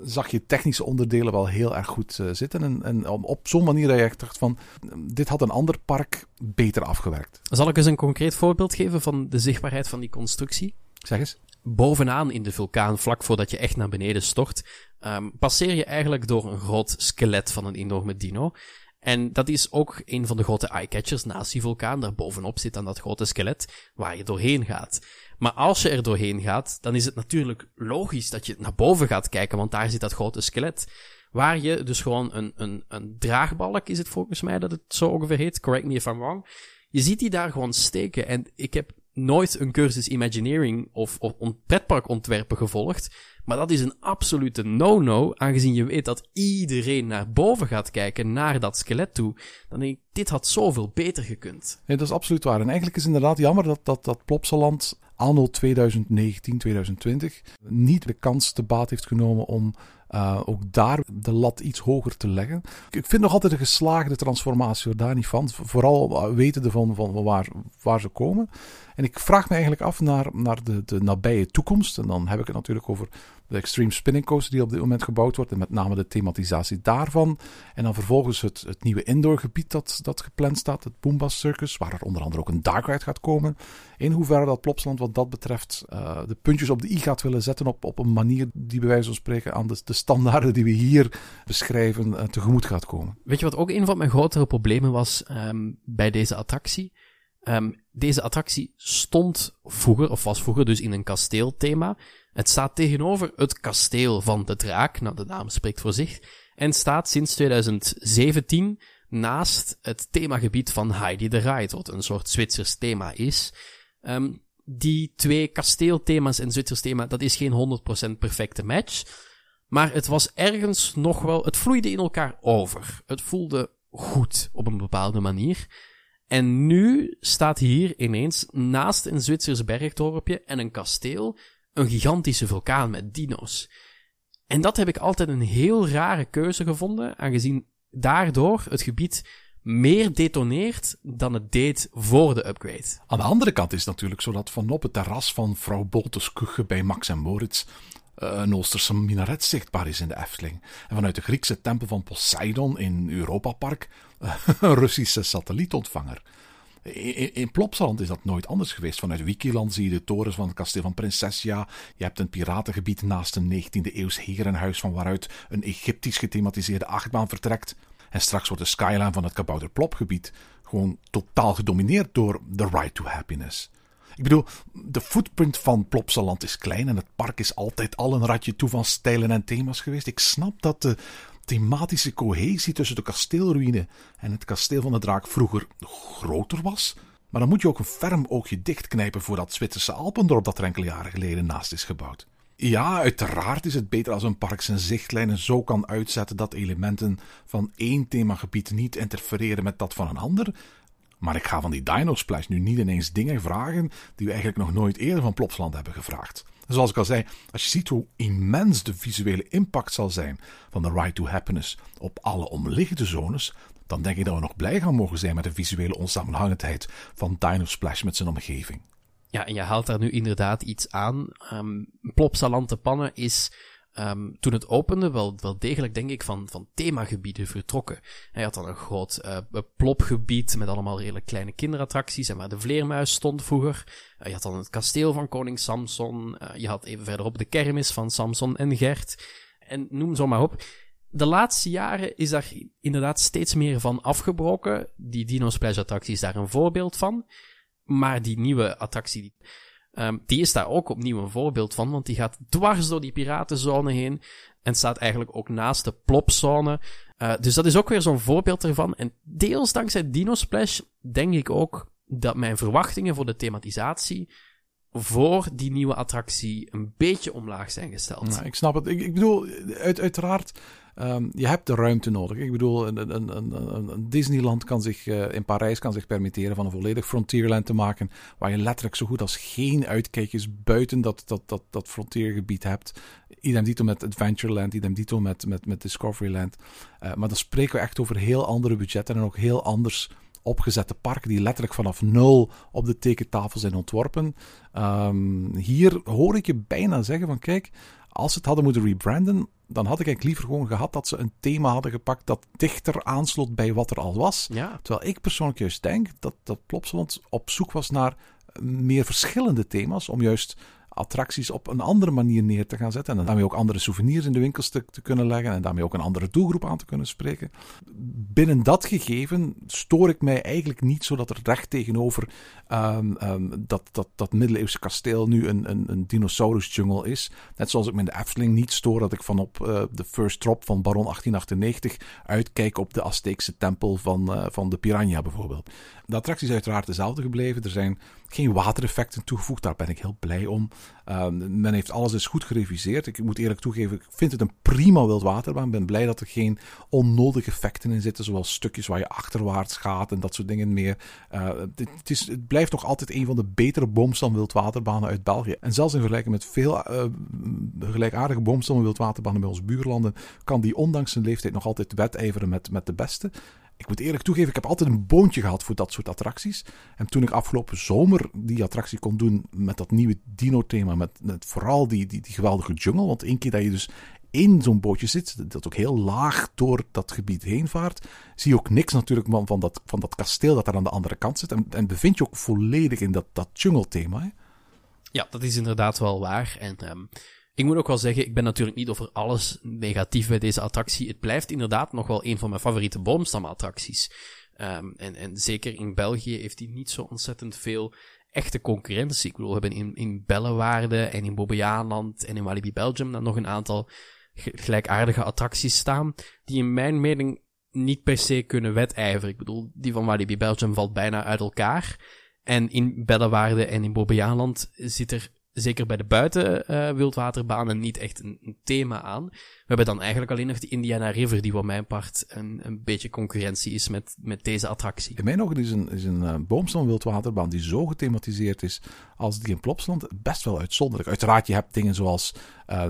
zag je technische onderdelen wel heel erg goed uh, zitten. En, en op zo'n manier dat je echt dacht van, dit had een ander park beter afgewerkt. Zal ik eens een concreet voorbeeld geven van de zichtbaarheid van die constructie? Zeg eens. Bovenaan in de vulkaan, vlak voordat je echt naar beneden stort, um, passeer je eigenlijk door een groot skelet van een enorme dino. En dat is ook een van de grote eyecatchers naast die vulkaan. Daar bovenop zit dan dat grote skelet waar je doorheen gaat. Maar als je er doorheen gaat, dan is het natuurlijk logisch dat je naar boven gaat kijken, want daar zit dat grote skelet. Waar je dus gewoon een, een, een draagbalk, is het volgens mij dat het zo ongeveer heet, correct me if I'm wrong. Je ziet die daar gewoon steken. En ik heb nooit een cursus Imagineering of, of pretparkontwerpen gevolgd. Maar dat is een absolute no-no, aangezien je weet dat iedereen naar boven gaat kijken, naar dat skelet toe. Dan denk ik, dit had zoveel beter gekund. Ja, dat is absoluut waar. En eigenlijk is inderdaad jammer dat, dat, dat Plopsaland anno 2019, 2020 niet de kans te baat heeft genomen om uh, ook daar de lat iets hoger te leggen. Ik vind nog altijd een geslaagde transformatie, daar niet van. Vooral wetende van, van waar, waar ze komen. En ik vraag me eigenlijk af naar, naar de, de nabije toekomst. En dan heb ik het natuurlijk over de Extreme Spinning Coaster die op dit moment gebouwd wordt. En met name de thematisatie daarvan. En dan vervolgens het, het nieuwe indoorgebied dat, dat gepland staat. Het Boomba Circus. Waar er onder andere ook een dark ride gaat komen. In hoeverre dat Plopsland wat dat betreft uh, de puntjes op de i gaat willen zetten. Op, op een manier die bij wijze van spreken aan de, de standaarden die we hier beschrijven uh, tegemoet gaat komen. Weet je wat ook een van mijn grotere problemen was um, bij deze attractie? Um, deze attractie stond vroeger, of was vroeger dus in een kasteelthema. Het staat tegenover het kasteel van de draak, nou de naam spreekt voor zich, en staat sinds 2017 naast het themagebied van Heidi the Ride, wat een soort Zwitsers thema is. Um, die twee kasteelthema's en Zwitsers thema, dat is geen 100% perfecte match. Maar het was ergens nog wel, het vloeide in elkaar over. Het voelde goed op een bepaalde manier. En nu staat hier ineens naast een Zwitsers bergdorpje en een kasteel een gigantische vulkaan met dino's. En dat heb ik altijd een heel rare keuze gevonden, aangezien daardoor het gebied meer detoneert dan het deed voor de upgrade. Aan de andere kant is het natuurlijk zo dat vanop het terras van vrouw Boltes kuche bij Max en Moritz eh, een Oosterse minaret zichtbaar is in de Efteling. En vanuit de Griekse tempel van Poseidon in Europa Park een Russische satellietontvanger. In, Plopsaland is dat nooit anders geweest. Vanuit Wikiland zie je de torens van het kasteel van Prinsessia. Je hebt een piratengebied naast een 19e eeuws herenhuis van waaruit een Egyptisch gethematiseerde achtbaan vertrekt. En straks wordt de skyline van het Kabouter Plopgebied gewoon totaal gedomineerd door The Ride to Happiness. Ik bedoel, de footprint van Plopsaland is klein en het park is altijd al een ratje toe van stijlen en thema's geweest. Ik snap dat de thematische cohesie tussen de kasteelruïne en het kasteel van de draak vroeger groter was. Maar dan moet je ook een ferm oogje dichtknijpen voor dat Zwitserse Alpendorp dat er enkele jaren geleden naast is gebouwd. Ja, uiteraard is het beter als een park zijn zichtlijnen zo kan uitzetten dat elementen van één themagebied niet interfereren met dat van een ander. Maar ik ga van die Dino Splash nu niet ineens dingen vragen die we eigenlijk nog nooit eerder van Plopsland hebben gevraagd. Zoals ik al zei, als je ziet hoe immens de visuele impact zal zijn van de Ride to Happiness op alle omliggende zones, dan denk ik dat we nog blij gaan mogen zijn met de visuele onsamenhangendheid van Dino Splash met zijn omgeving. Ja, en je haalt daar nu inderdaad iets aan. Um, Plopsalante Pannen is um, toen het opende wel, wel degelijk, denk ik, van, van themagebieden vertrokken. Hij had dan een groot uh, plopgebied met allemaal hele kleine kinderattracties en waar de vleermuis stond vroeger. Uh, je had dan het kasteel van koning Samson. Uh, je had even verderop de kermis van Samson en Gert. En noem zo maar op. De laatste jaren is daar inderdaad steeds meer van afgebroken. Die Dino Splash attractie is daar een voorbeeld van. Maar die nieuwe attractie, Um, die is daar ook opnieuw een voorbeeld van, want die gaat dwars door die piratenzone heen en staat eigenlijk ook naast de plopzone. Uh, dus dat is ook weer zo'n voorbeeld ervan. En deels dankzij Dino Splash denk ik ook dat mijn verwachtingen voor de thematisatie voor die nieuwe attractie een beetje omlaag zijn gesteld. Nou, ik snap het. Ik, ik bedoel, uit, uiteraard Um, je hebt de ruimte nodig. Ik bedoel, een, een, een, een Disneyland kan zich uh, in Parijs kan zich permitteren van een volledig Frontierland te maken, waar je letterlijk zo goed als geen uitkijkjes buiten dat, dat, dat, dat frontiergebied hebt. Idem dito met Adventureland, idem dito met, met, met Discoveryland. Uh, maar dan spreken we echt over heel andere budgetten en ook heel anders opgezette parken die letterlijk vanaf nul op de tekentafel zijn ontworpen. Um, hier hoor ik je bijna zeggen van kijk, als ze het hadden moeten rebranden, dan had ik eigenlijk liever gewoon gehad dat ze een thema hadden gepakt dat dichter aansloot bij wat er al was. Ja. Terwijl ik persoonlijk juist denk dat, dat Plopsaland op zoek was naar meer verschillende thema's om juist attracties op een andere manier neer te gaan zetten. En daarmee ook andere souvenirs in de winkels te, kunnen leggen. En daarmee ook een andere doelgroep aan te kunnen spreken. Binnen dat gegeven stoor ik mij eigenlijk niet zo dat er recht tegenover um, um, dat, dat, dat middeleeuwse kasteel nu een, een, een dinosaurus jungle is. Net zoals ik me in de Efteling niet stoor dat ik van op uh, de First Drop van Baron 1898 uitkijk op de Azteekse tempel van, uh, van de Piranha bijvoorbeeld. De attractie is uiteraard dezelfde gebleven. Er zijn geen watereffecten toegevoegd. Daar ben ik heel blij om. Um, men heeft alles eens goed gereviseerd. Ik moet eerlijk toegeven, ik vind het een prima wildwaterbaan. Ik ben blij dat er geen onnodige effecten in zitten. Zoals stukjes waar je achterwaarts gaat en dat soort dingen meer. Uh, het, is, het blijft nog altijd een van de betere boomstam wildwaterbanen uit België. En zelfs in vergelijking met veel uh, gelijkaardige boomstam wildwaterbanen bij ons buurlanden, kan die ondanks zijn leeftijd nog altijd wedijveren met, met de beste ik moet eerlijk toegeven, ik heb altijd een boontje gehad voor dat soort attracties. En toen ik afgelopen zomer die attractie kon doen met dat nieuwe dino-thema, met, vooral die, die, die geweldige jungle. Want één keer dat je dus in zo'n bootje zit, dat ook heel laag door dat gebied heen vaart, zie je ook niks natuurlijk van, van, dat, van dat kasteel dat er aan de andere kant zit. En, en bevind je ook volledig in dat, dat jungle-thema. Ja, dat is inderdaad wel waar. En um, ik moet ook wel zeggen, ik ben natuurlijk niet over alles negatief bij deze attractie. Het blijft inderdaad nog wel een van mijn favoriete boomstamattracties. Um, en, en zeker in België heeft hij niet zo ontzettend veel echte concurrentie. Ik bedoel, we hebben in, in Bellewaarde en in Bobbejaanland en in Walibi Belgium dan nog een aantal gelijkaardige attracties staan, die in mijn mening niet per se kunnen wedijveren. Ik bedoel, die van Walibi Belgium valt bijna uit elkaar. En in Bellewaarde en in Bobbejaanland zit er zeker bij de buiten uh, wildwaterbanen niet echt een, thema aan. We hebben dan eigenlijk alleen nog de Indiana River, die voor mijn part een, een beetje concurrentie is met, met deze attractie. In mijn ogen is een, is een uh, boomstam wildwaterbaan die zo gethematiseerd is als die in Plopsland best wel uitzonderlijk. Uiteraard, je hebt dingen zoals uh,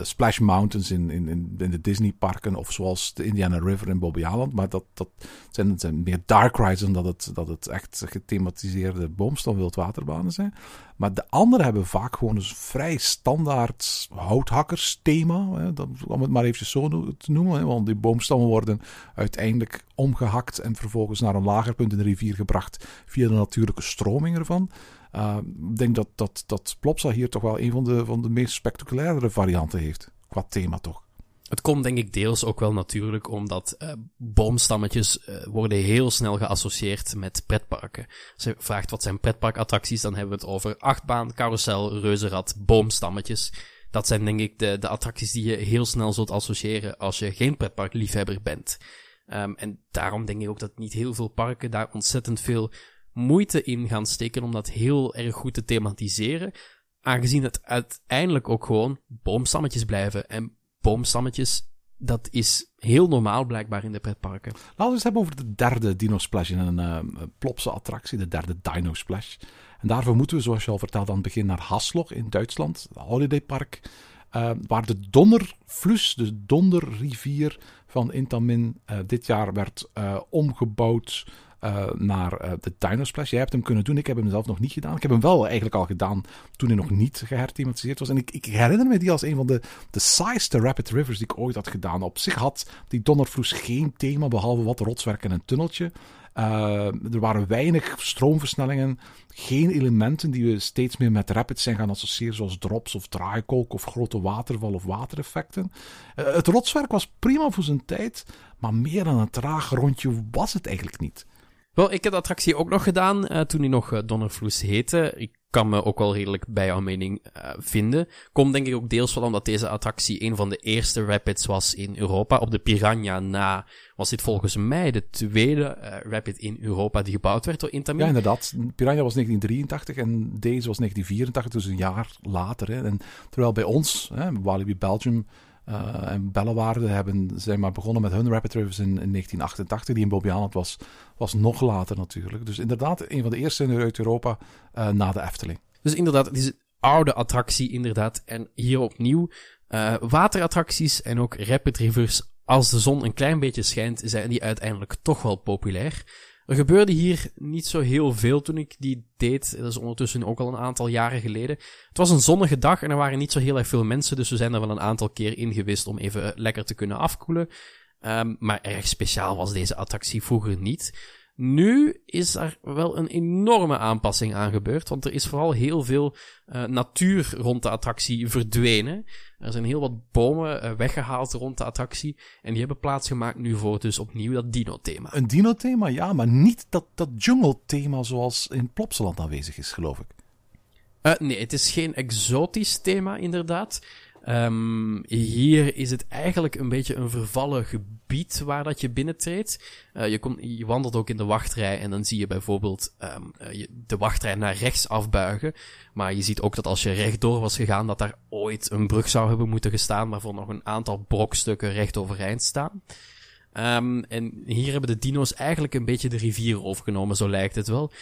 Splash Mountains in, in, in de Disney parken of zoals de Indiana River in Bobby Island, maar dat, dat zijn, zijn meer dark rides dan dat het, dat het echt gethematiseerde boomstam wildwaterbanen zijn. Maar de andere hebben vaak gewoon een vrij standaard houthakkersthema. Dat, om het maar eventjes zo te noemen. Hè, want die boomstammen worden uiteindelijk omgehakt en vervolgens naar een lager punt in de rivier gebracht via de natuurlijke stroming ervan. Uh, ik denk dat, dat, dat Plopsa hier toch wel een van de, van de meest spectaculairdere varianten heeft. Qua thema toch. Het komt denk ik deels ook wel natuurlijk omdat uh, boomstammetjes uh, worden heel snel geassocieerd met pretparken. Als je vraagt wat zijn pretparkattracties, dan hebben we het over achtbaan, carousel, reuzenrad, boomstammetjes. Dat zijn denk ik de, de attracties die je heel snel zult associëren als je geen pretparkliefhebber bent. Um, en daarom denk ik ook dat niet heel veel parken daar ontzettend veel moeite in gaan steken om dat heel erg goed te thematiseren. Aangezien het uiteindelijk ook gewoon boomstammetjes blijven. En boomstammetjes, dat is heel normaal blijkbaar in de pretparken. Laten we het hebben over de derde Dino Splash in een uh, plopse attractie, de derde Dino Splash. En daarvoor moeten we, zoals je al vertelde aan het begin, naar Haslog in Duitsland, het holidaypark. Uh, waar de Donnerflus, de Donderrivier van Intamin, uh, dit jaar werd omgebouwd uh, naar uh, de Dino Splash. Jij hebt hem kunnen doen, ik heb hem zelf nog niet gedaan. Ik heb hem wel eigenlijk al gedaan toen hij nog niet geherthematiseerd was. En ik, ik herinner me die als een van de, de Rapid Rivers die ik ooit had gedaan. Op zich had die Donnervloes geen thema, behalve wat rotswerk en een tunneltje. Uh, er waren weinig stroomversnellingen, geen elementen die we steeds meer met rapids zijn gaan associëren, zoals drops of draaikolk of grote waterval of watereffecten. Het rotswerk was prima voor zijn tijd, maar meer dan een traag rondje was het eigenlijk niet. Wel, ik heb de attractie ook nog gedaan uh, toen hij nog uh, Donnervloes heette. Ik kan me ook wel redelijk bij jouw mening uh, vinden. Komt denk ik ook deels van omdat deze attractie een van de eerste rapids was in Europa. Op de Piranha na was dit volgens mij de tweede rapid in Europa die gebouwd werd door Intamin. Ja, inderdaad. Piranha was 1983 en deze was 1984, dus een jaar later. Hè. En terwijl bij ons, hè, Walibi Belgium uh, en Bellewaarde hebben, zijn maar begonnen met hun Rapid Rivers in, in 1988. Die in Bobbejaanland was, was nog later natuurlijk. Dus inderdaad, een van de eerste in Europa uh, na de Efteling. Dus inderdaad, het is een oude attractie inderdaad. En hier opnieuw uh, waterattracties en ook Rapid Rivers. Als de zon een klein beetje schijnt, zijn die uiteindelijk toch wel populair. Er gebeurde hier niet zo heel veel toen ik die deed. Dat is ondertussen ook al een aantal jaren geleden. Het was een zonnige dag en er waren niet zo heel erg veel mensen, dus we zijn er wel een aantal keer ingewist om even lekker te kunnen afkoelen. Um, maar erg speciaal was deze attractie vroeger niet. Nu is er wel een enorme aanpassing aan gebeurd, want er is vooral heel veel uh, natuur rond de attractie verdwenen. Er zijn heel wat bomen uh, weggehaald rond de attractie en die hebben plaatsgemaakt nu voor dus opnieuw dat dino-thema. Een dino-thema, ja, maar niet dat, dat jungle-thema zoals in Plopsaland aanwezig is, geloof ik. Uh, nee, het is geen exotisch thema, inderdaad. Um, hier is het eigenlijk een beetje een vervallen gebied waar dat je binnentreedt. Uh, je, je wandelt ook in de wachtrij en dan zie je bijvoorbeeld um, uh, de wachtrij naar rechts afbuigen. Maar je ziet ook dat als je rechtdoor was gegaan, dat daar ooit een brug zou hebben moeten gestaan, waarvoor nog een aantal brokstukken recht overeind staan. Um, en hier hebben de dino's eigenlijk een beetje de rivier overgenomen, zo lijkt het wel.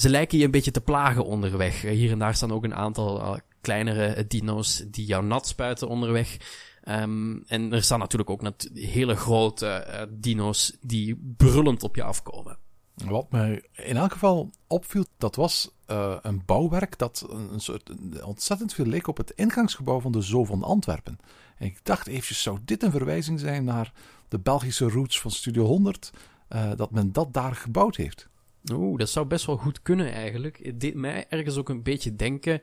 Ze lijken je een beetje te plagen onderweg. Hier en daar staan ook een aantal kleinere dino's die jou nat spuiten onderweg. Um, en er staan natuurlijk ook net hele grote dino's die brullend op je afkomen. Wat mij in elk geval opviel, dat was een bouwwerk dat een soort ontzettend veel leek op het ingangsgebouw van de Zoo van Antwerpen. En ik dacht eventjes, zou dit een verwijzing zijn naar de Belgische roots van Studio 100, uh, dat men dat daar gebouwd heeft? Oeh, dat zou best wel goed kunnen eigenlijk. Het deed mij ergens ook een beetje denken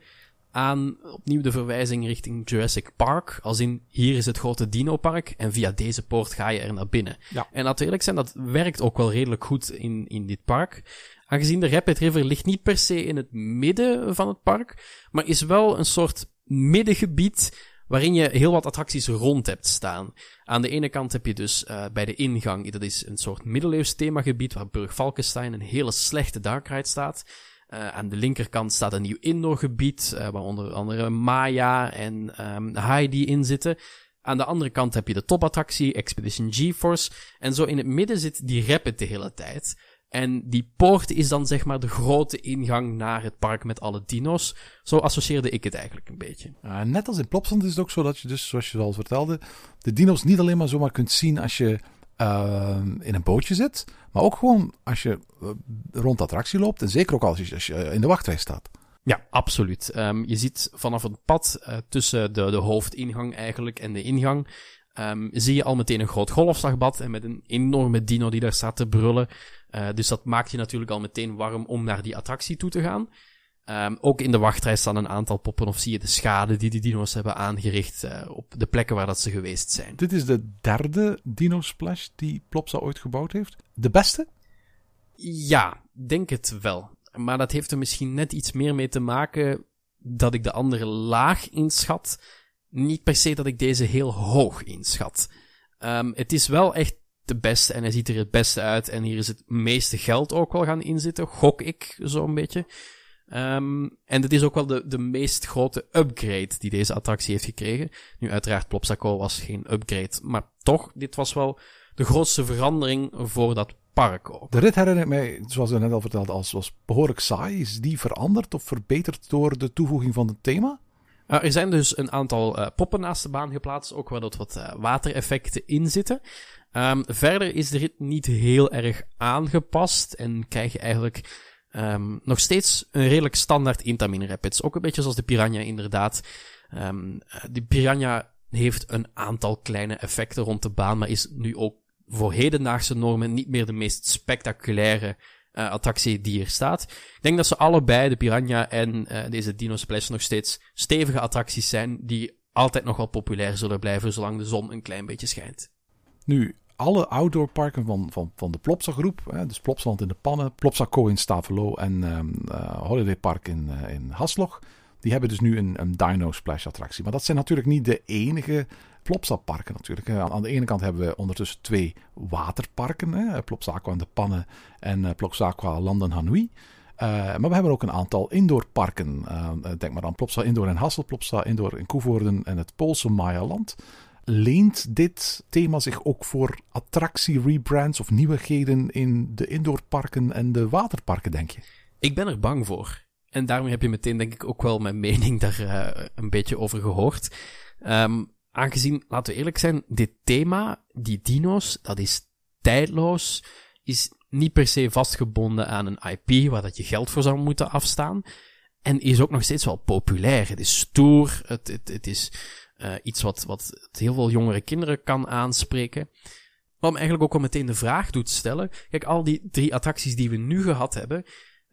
aan opnieuw de verwijzing richting Jurassic Park. Als in, hier is het grote dino-park en via deze poort ga je er naar binnen. Ja. En natuurlijk zijn, dat werkt ook wel redelijk goed in, in dit park. Aangezien de Rapid River ligt niet per se in het midden van het park, maar is wel een soort middengebied waarin je heel wat attracties rond hebt staan. Aan de ene kant heb je dus uh, bij de ingang, dat is een soort middeleeuws themagebied waar Burg Falkenstein een hele slechte dark ride staat. Uh, aan de linkerkant staat een nieuw indoorgebied, uh, waar onder andere Maya en um, Heidi in zitten. Aan de andere kant heb je de topattractie, Expedition GeForce. En zo in het midden zit die Rapid de hele tijd. En die poort is dan zeg maar de grote ingang naar het park met alle dino's. Zo associeerde ik het eigenlijk een beetje. Uh, net als in Plopsland is het ook zo dat je dus, zoals je al vertelde, de dino's niet alleen maar zomaar kunt zien als je uh, in een bootje zit. Maar ook gewoon als je uh, rond de attractie loopt. En zeker ook als je, als je in de wachtrij staat. Ja, absoluut. Um, je ziet vanaf het pad uh, tussen de, de hoofdingang eigenlijk en de ingang. Um, zie je al meteen een groot golfslagbad en met een enorme dino die daar staat te brullen. Uh, dus dat maakt je natuurlijk al meteen warm om naar die attractie toe te gaan. Um, ook in de wachtrij staan een aantal poppen of zie je de schade die die dino's hebben aangericht uh, op de plekken waar dat ze geweest zijn. Dit is de derde Dino Splash die Plopsa ooit gebouwd heeft. De beste? Ja, denk het wel. Maar dat heeft er misschien net iets meer mee te maken dat ik de andere laag inschat. Niet per se dat ik deze heel hoog inschat. Um, het is wel echt de beste en hij ziet er het beste uit. En hier is het meeste geld ook wel gaan inzitten, gok ik zo'n beetje. Um, en dit is ook wel de, de meest grote upgrade die deze attractie heeft gekregen. Nu, uiteraard, Plopsaco was geen upgrade, maar toch, dit was wel de grootste verandering voor dat park. De rit herinnert mij, zoals ik net al vertelde, als was behoorlijk saai. Is die veranderd of verbeterd door de toevoeging van het thema? Uh, er zijn dus een aantal uh, poppen naast de baan geplaatst, ook waar dat wat uh, watereffecten in zitten. Um, verder is de rit niet heel erg aangepast en krijg je eigenlijk Um, nog steeds een redelijk standaard Intamin Rapids. Ook een beetje zoals de Piranha inderdaad. Um, de Piranha heeft een aantal kleine effecten rond de baan, maar is nu ook voor hedendaagse normen niet meer de meest spectaculaire uh, attractie die er staat. Ik denk dat ze allebei, de Piranha en uh, deze Dino Splash, nog steeds stevige attracties zijn die altijd nog wel populair zullen blijven zolang de zon een klein beetje schijnt. Nu, alle outdoorparken van, van, van de Plopsa groep, hè, dus Plopsaland in de Pannen, Plopsa Co in Stavelo en uh, Holiday Park in, in Haslog, die hebben dus nu een, een Dino Splash attractie. Maar dat zijn natuurlijk niet de enige Plopsa parken natuurlijk. Aan de ene kant hebben we ondertussen twee waterparken, hè, Plopsa Aqua in de Pannen en uh, Plopsa Aqua London Hanoi. Uh, maar we hebben ook een aantal indoorparken. Uh, denk maar aan Plopsa Indoor in Hassel, Plopsa Indoor in Koevoorden en het Poolse Maya-land leent dit thema zich ook voor attractie-rebrands of nieuwigheden in de indoorparken en de waterparken, denk je? Ik ben er bang voor. En daarmee heb je meteen, denk ik, ook wel mijn mening daar een beetje over gehoord. Um, aangezien, laten we eerlijk zijn, dit thema, die dino's, dat is tijdloos, is niet per se vastgebonden aan een IP waar dat je geld voor zou moeten afstaan. En is ook nog steeds wel populair. Het is stoer, het, het, het is uh, iets wat, wat heel veel jongere kinderen kan aanspreken. Wat me eigenlijk ook al meteen de vraag doet stellen. Kijk, al die drie attracties die we nu gehad hebben,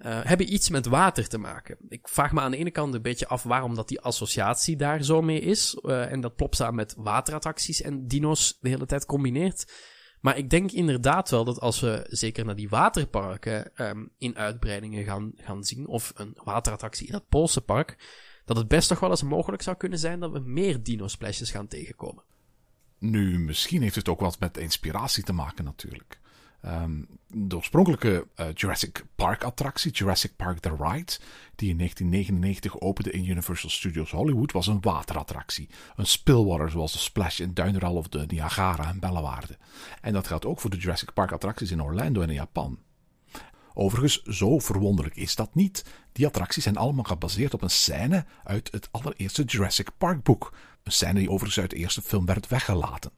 uh, hebben iets met water te maken. Ik vraag me aan de ene kant een beetje af waarom dat die associatie daar zo mee is. Uh, en dat Plopsa met waterattracties en dino's de hele tijd combineert. Maar ik denk inderdaad wel dat als we zeker naar die waterparken um, in uitbreidingen gaan, gaan zien, of een waterattractie in het Poolse park, dat het best toch wel eens mogelijk zou kunnen zijn dat we meer dino-splashes gaan tegenkomen. Nu, misschien heeft het ook wat met inspiratie te maken natuurlijk. Um, de oorspronkelijke uh, Jurassic Park attractie, Jurassic Park The Ride, die in 1999 opende in Universal Studios Hollywood, was een waterattractie. Een spillwater zoals de Splash in Duineral of de Niagara en Bellewaarde. En dat geldt ook voor de Jurassic Park attracties in Orlando en in Japan. Overigens, zo verwonderlijk is dat niet. Die attracties zijn allemaal gebaseerd op een scène uit het allereerste Jurassic Park boek. Een scène die overigens uit de eerste film werd weggelaten.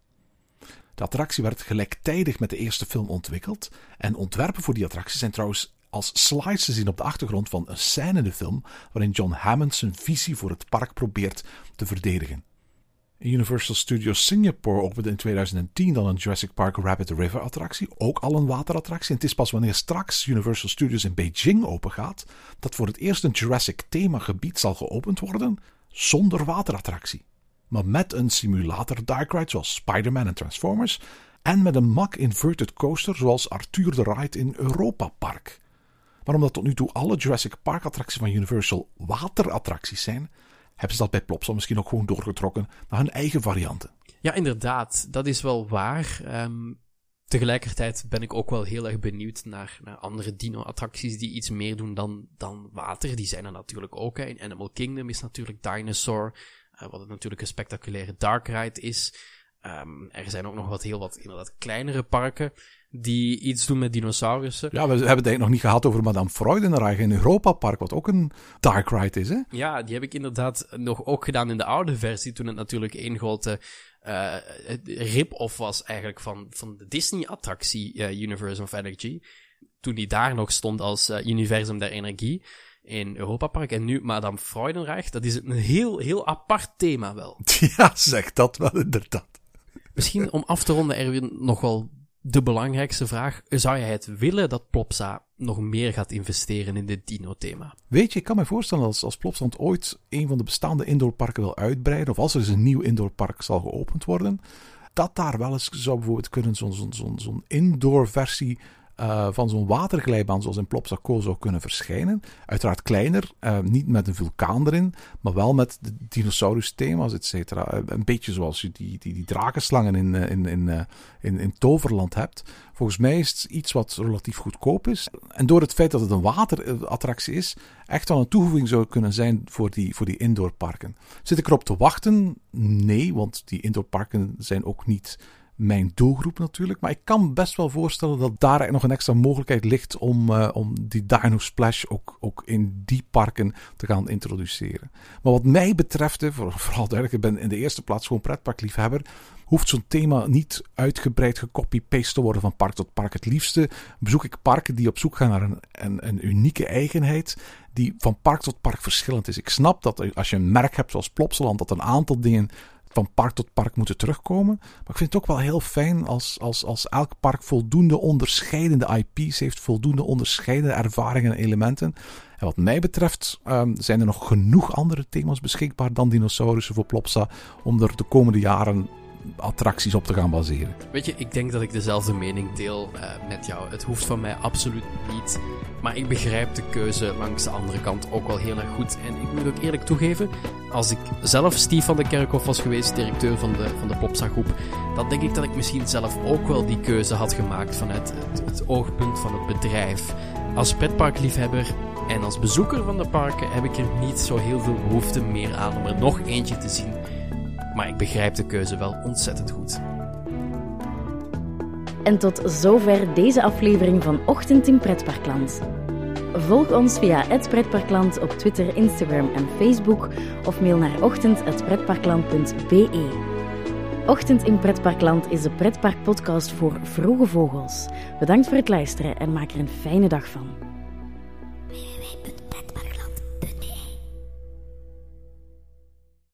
De attractie werd gelijktijdig met de eerste film ontwikkeld. En ontwerpen voor die attractie zijn trouwens als slides te zien op de achtergrond van een scène in de film waarin John Hammond zijn visie voor het park probeert te verdedigen. Universal Studios Singapore opende in 2010 dan een Jurassic Park Rabbit River attractie, ook al een waterattractie. En het is pas wanneer straks Universal Studios in Beijing opengaat, dat voor het eerst een Jurassic themagebied zal geopend worden zonder waterattractie maar met een simulator dark ride zoals Spider-Man en Transformers en met een mak inverted coaster zoals Arthur de Ride in Europa Park. Maar omdat tot nu toe alle Jurassic Park attracties van Universal waterattracties zijn, hebben ze dat bij Plopsa misschien ook gewoon doorgetrokken naar hun eigen varianten. Ja, inderdaad, dat is wel waar. Um, tegelijkertijd ben ik ook wel heel erg benieuwd naar, andere dino-attracties die iets meer doen dan, dan water. Die zijn er natuurlijk ook. In Animal Kingdom is natuurlijk Dinosaur. Uh, wat natuurlijk een spectaculaire dark ride is. Um, er zijn ook nog wat heel wat inderdaad kleinere parken die iets doen met dinosaurussen. Ja, we hebben het eigenlijk nog niet gehad over Madame Freudenreich in Europa Park, wat ook een dark ride is, hè? Ja, die heb ik inderdaad nog ook gedaan in de oude versie, toen het natuurlijk één grote uh, rip-off was eigenlijk van, van de Disney-attractie uh, Universe of Energy. Toen die daar nog stond als uh, Universum der Energie in Europa Park. En nu Madame Freudenreich, dat is een heel, heel apart thema wel. Ja, zeg dat wel inderdaad. Misschien om af te ronden, Erwin, nog wel de belangrijkste vraag. Zou jij het willen dat Plopsa nog meer gaat investeren in dit dino-thema? Weet je, ik kan me voorstellen als, als Plopsa ooit een van de bestaande indoorparken wil uitbreiden, of als er eens een nieuw indoorpark zal geopend worden, dat daar wel eens zou bijvoorbeeld kunnen zo'n zo'n indoor versie uh, van zo'n waterglijbaan zoals in Plopsaco zou kunnen verschijnen. Uiteraard kleiner, uh, niet met een vulkaan erin, maar wel met de dinosaurus-thema's, et cetera. Uh, een beetje zoals je die, die, die drakenslangen in, in, in, in, in Toverland hebt. Volgens mij is het iets wat relatief goedkoop is. En door het feit dat het een waterattractie is, echt wel een toevoeging zou kunnen zijn voor die, voor die indoorparken. Zit ik erop te wachten? Nee, want die indoorparken zijn ook niet mijn doelgroep natuurlijk. Maar ik kan best wel voorstellen dat daar nog een extra mogelijkheid ligt om, uh, om die Dino Splash ook, ook in die parken te gaan introduceren. Maar wat mij betreft, vooral duidelijk, ik ben in de eerste plaats gewoon pretparkliefhebber. Hoeft zo'n thema niet uitgebreid gecopy-paste te worden van park tot park. Het liefste bezoek ik parken die op zoek gaan naar een, een, een unieke eigenheid die van park tot park verschillend is. Ik snap dat als je een merk hebt zoals Plopsaland, dat een aantal dingen van park tot park moeten terugkomen. Maar ik vind het ook wel heel fijn als, als, als elk park voldoende onderscheidende IP's heeft, voldoende onderscheidende ervaringen en elementen. En wat mij betreft um, zijn er nog genoeg andere thema's beschikbaar dan dinosaurussen voor Plopsa om er de komende jaren attracties op te gaan baseren. Weet je, ik denk dat ik dezelfde mening deel uh, met jou. Het hoeft van mij absoluut niet. Maar ik begrijp de keuze langs de andere kant ook wel heel erg goed. En ik moet ook eerlijk toegeven, als ik zelf Steve van de Kerkhof was geweest, directeur van de, van de Plopsa groep, dan denk ik dat ik misschien zelf ook wel die keuze had gemaakt vanuit het, het oogpunt van het bedrijf. Als pretparkliefhebber en als bezoeker van de parken heb ik er niet zo heel veel behoefte meer aan om er nog eentje te zien maar ik begrijp de keuze wel ontzettend goed. En tot zover deze aflevering van Ochtend in Pretparkland. Volg ons via het Pretparkland op Twitter, Instagram en Facebook of mail naar ochtend.pretparkland.be. Ochtend in Pretparkland is de pretparkpodcast voor vroege vogels. Bedankt voor het luisteren en maak er een fijne dag van.